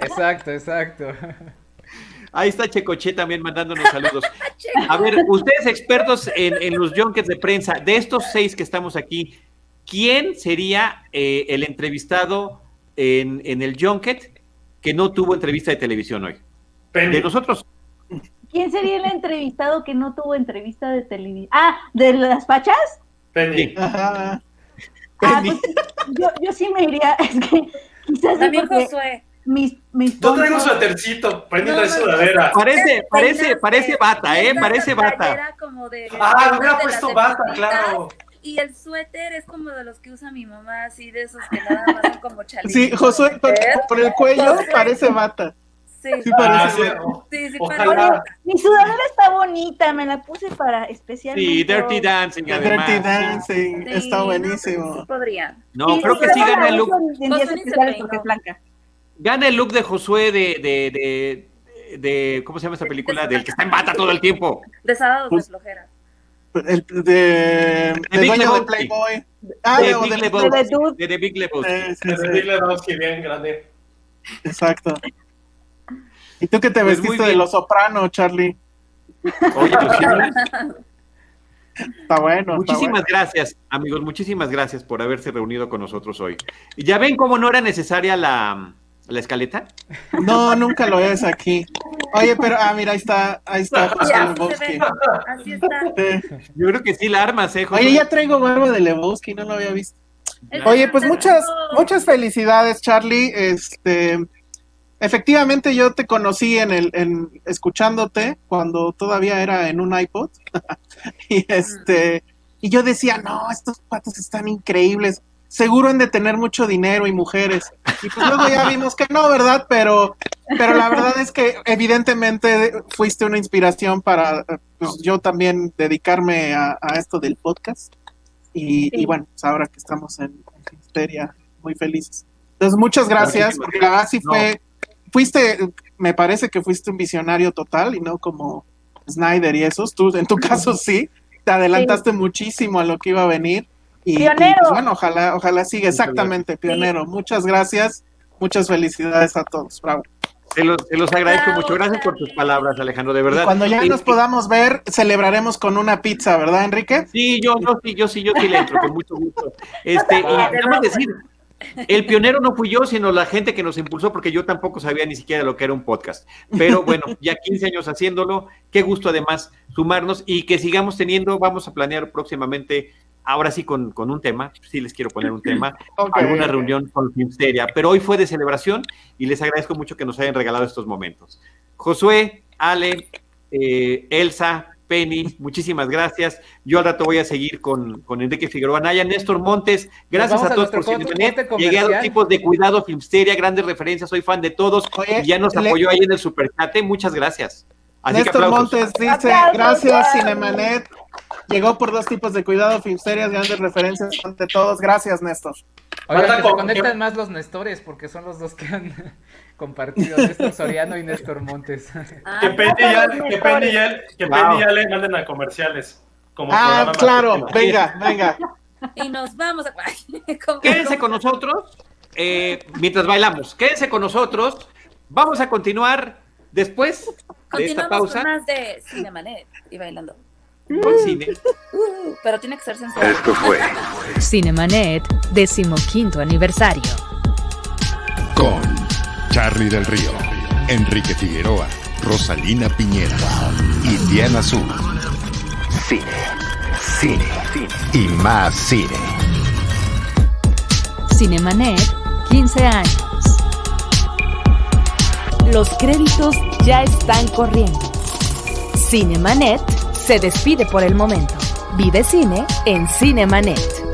Exacto, exacto.
Ahí está Checoche también mandándonos saludos. A ver, ustedes expertos en, los junkets de prensa, de estos seis que estamos aquí, ¿quién sería eh, el entrevistado en, el junket que no tuvo entrevista de televisión hoy? De nosotros.
¿Quién sería el entrevistado que no tuvo entrevista de televisión? Ah, ¿de las pachas?
Penny.
Ah, pues, yo, yo sí me iría, es que quizás...
También Josué
mis, mis
Yo traigo su atercito, Penny trae sudadera.
Parece, parece, parece bata, ¿eh? Parece bata.
Como de,
ah, hubiera puesto bata, claro.
Y el suéter es como de los que usa mi mamá, así de esos que nada más son como chalitos.
Sí, Josué, por, el cuello parece bata.
Sí, sí, parece. Ah, sí, sí, parece.
Mi sudadera está bonita, me la puse para especialmente.
Sí, Dirty Dancing, además.
Dirty Dancing, está buenísimo.
No, podrían.
No, creo que sí gana el look.
Porque es blanca.
Gana el look de Josué de, de, de, ¿cómo se llama esta película? Del que está en bata todo el tiempo.
De sábado de flojera.
El, de, de,
Big
de Playboy.
Ah, de, Big Lebowski. De, Big Lebowski.
de Big Lebowski, bien grande.
Exacto. ¿Y tú qué te pues vestiste de Los Soprano, Charlie?
Oye, pues
Está bueno.
Muchísimas gracias, amigos. Muchísimas gracias por haberse reunido con nosotros hoy. Ya ven cómo no era necesaria la, ¿La escaleta?
No, nunca lo es aquí. Oye, pero, ah, mira, ahí está, ahí está José
Lebowski. Así está.
Yo creo que sí la armas, ¿eh,
Oye, ya traigo barba de Lebowski, no lo había visto. Oye, pues muchas, muchas felicidades, Charlie. Este, efectivamente, yo te conocí en el, en, escuchándote cuando todavía era en un iPod. y este, y yo decía, no, estos patos están increíbles seguro en de tener mucho dinero y mujeres. Y pues luego ya vimos que no, ¿verdad? Pero, pero la verdad es que evidentemente fuiste una inspiración para pues, yo también dedicarme a, esto del podcast. Y, bueno, pues ahora que estamos en, en muy felices. Entonces, muchas gracias, porque la fue, fuiste, me parece que fuiste un visionario total y no como Snyder y esos. Tú, en tu caso, sí, te adelantaste muchísimo a lo que iba a venir
pionero.
Pues, bueno, ojalá, ojalá siga exactamente, pionero. Muchas gracias, muchas felicidades a todos. Bravo.
Se los, los agradezco mucho. Gracias por tus palabras, Alejandro, de verdad.
cuando ya nos podamos ver, celebraremos con una pizza, ¿verdad, Enrique?
Sí, yo, yo sí, yo sí, yo sí le entro, con mucho gusto. Este, y decir, el pionero no fui yo, sino la gente que nos impulsó, porque yo tampoco sabía ni siquiera lo que era un podcast. Pero bueno, ya 15 años haciéndolo, qué gusto además sumarnos y que sigamos teniendo, vamos a planear próximamente ahora sí con, un tema, sí les quiero poner un tema, alguna reunión con Filmsteria, pero hoy fue de celebración y les agradezco mucho que nos hayan regalado estos momentos. Josué, Ale, eh, Elsa, Penny, muchísimas gracias. Yo al rato voy a seguir con, Enrique Figueroa Naya, Néstor Montes, gracias a, todos por su Llegué a dos tipos de cuidado, Filmsteria, grandes referencias, soy fan de todos y ya nos apoyó ahí en el Supercate, muchas gracias.
Néstor Montes dice, gracias Cinemanet, Llegó por dos tipos de cuidado, filmserias, grandes referencias ante todos. Gracias, Néstor.
Oigan, se conectan más los Nestores porque son los dos que han compartido, Néstor Soriano y Néstor Montes.
Ah, que Penny ya, que Penny ya, que Penny ya le manden a comerciales. Como
ah, claro, venga, venga.
Y nos vamos a...
Quédense con nosotros eh, mientras bailamos. Quédense con nosotros. Vamos a continuar después de esta pausa.
Con más de Cinemanet y bailando.
Cine.
Pero tiene que ser sensual.
Esto fue
Cinemanet, decimoquinto aniversario.
Con Charlie del Río, Enrique Figueroa, Rosalina Piñera y Diana Azul. Cine, cine, cine y más cine.
Cinemanet 15 años. Los créditos ya están corriendo. Cinemanet se despide por el momento. Vive cine en Cinemanet.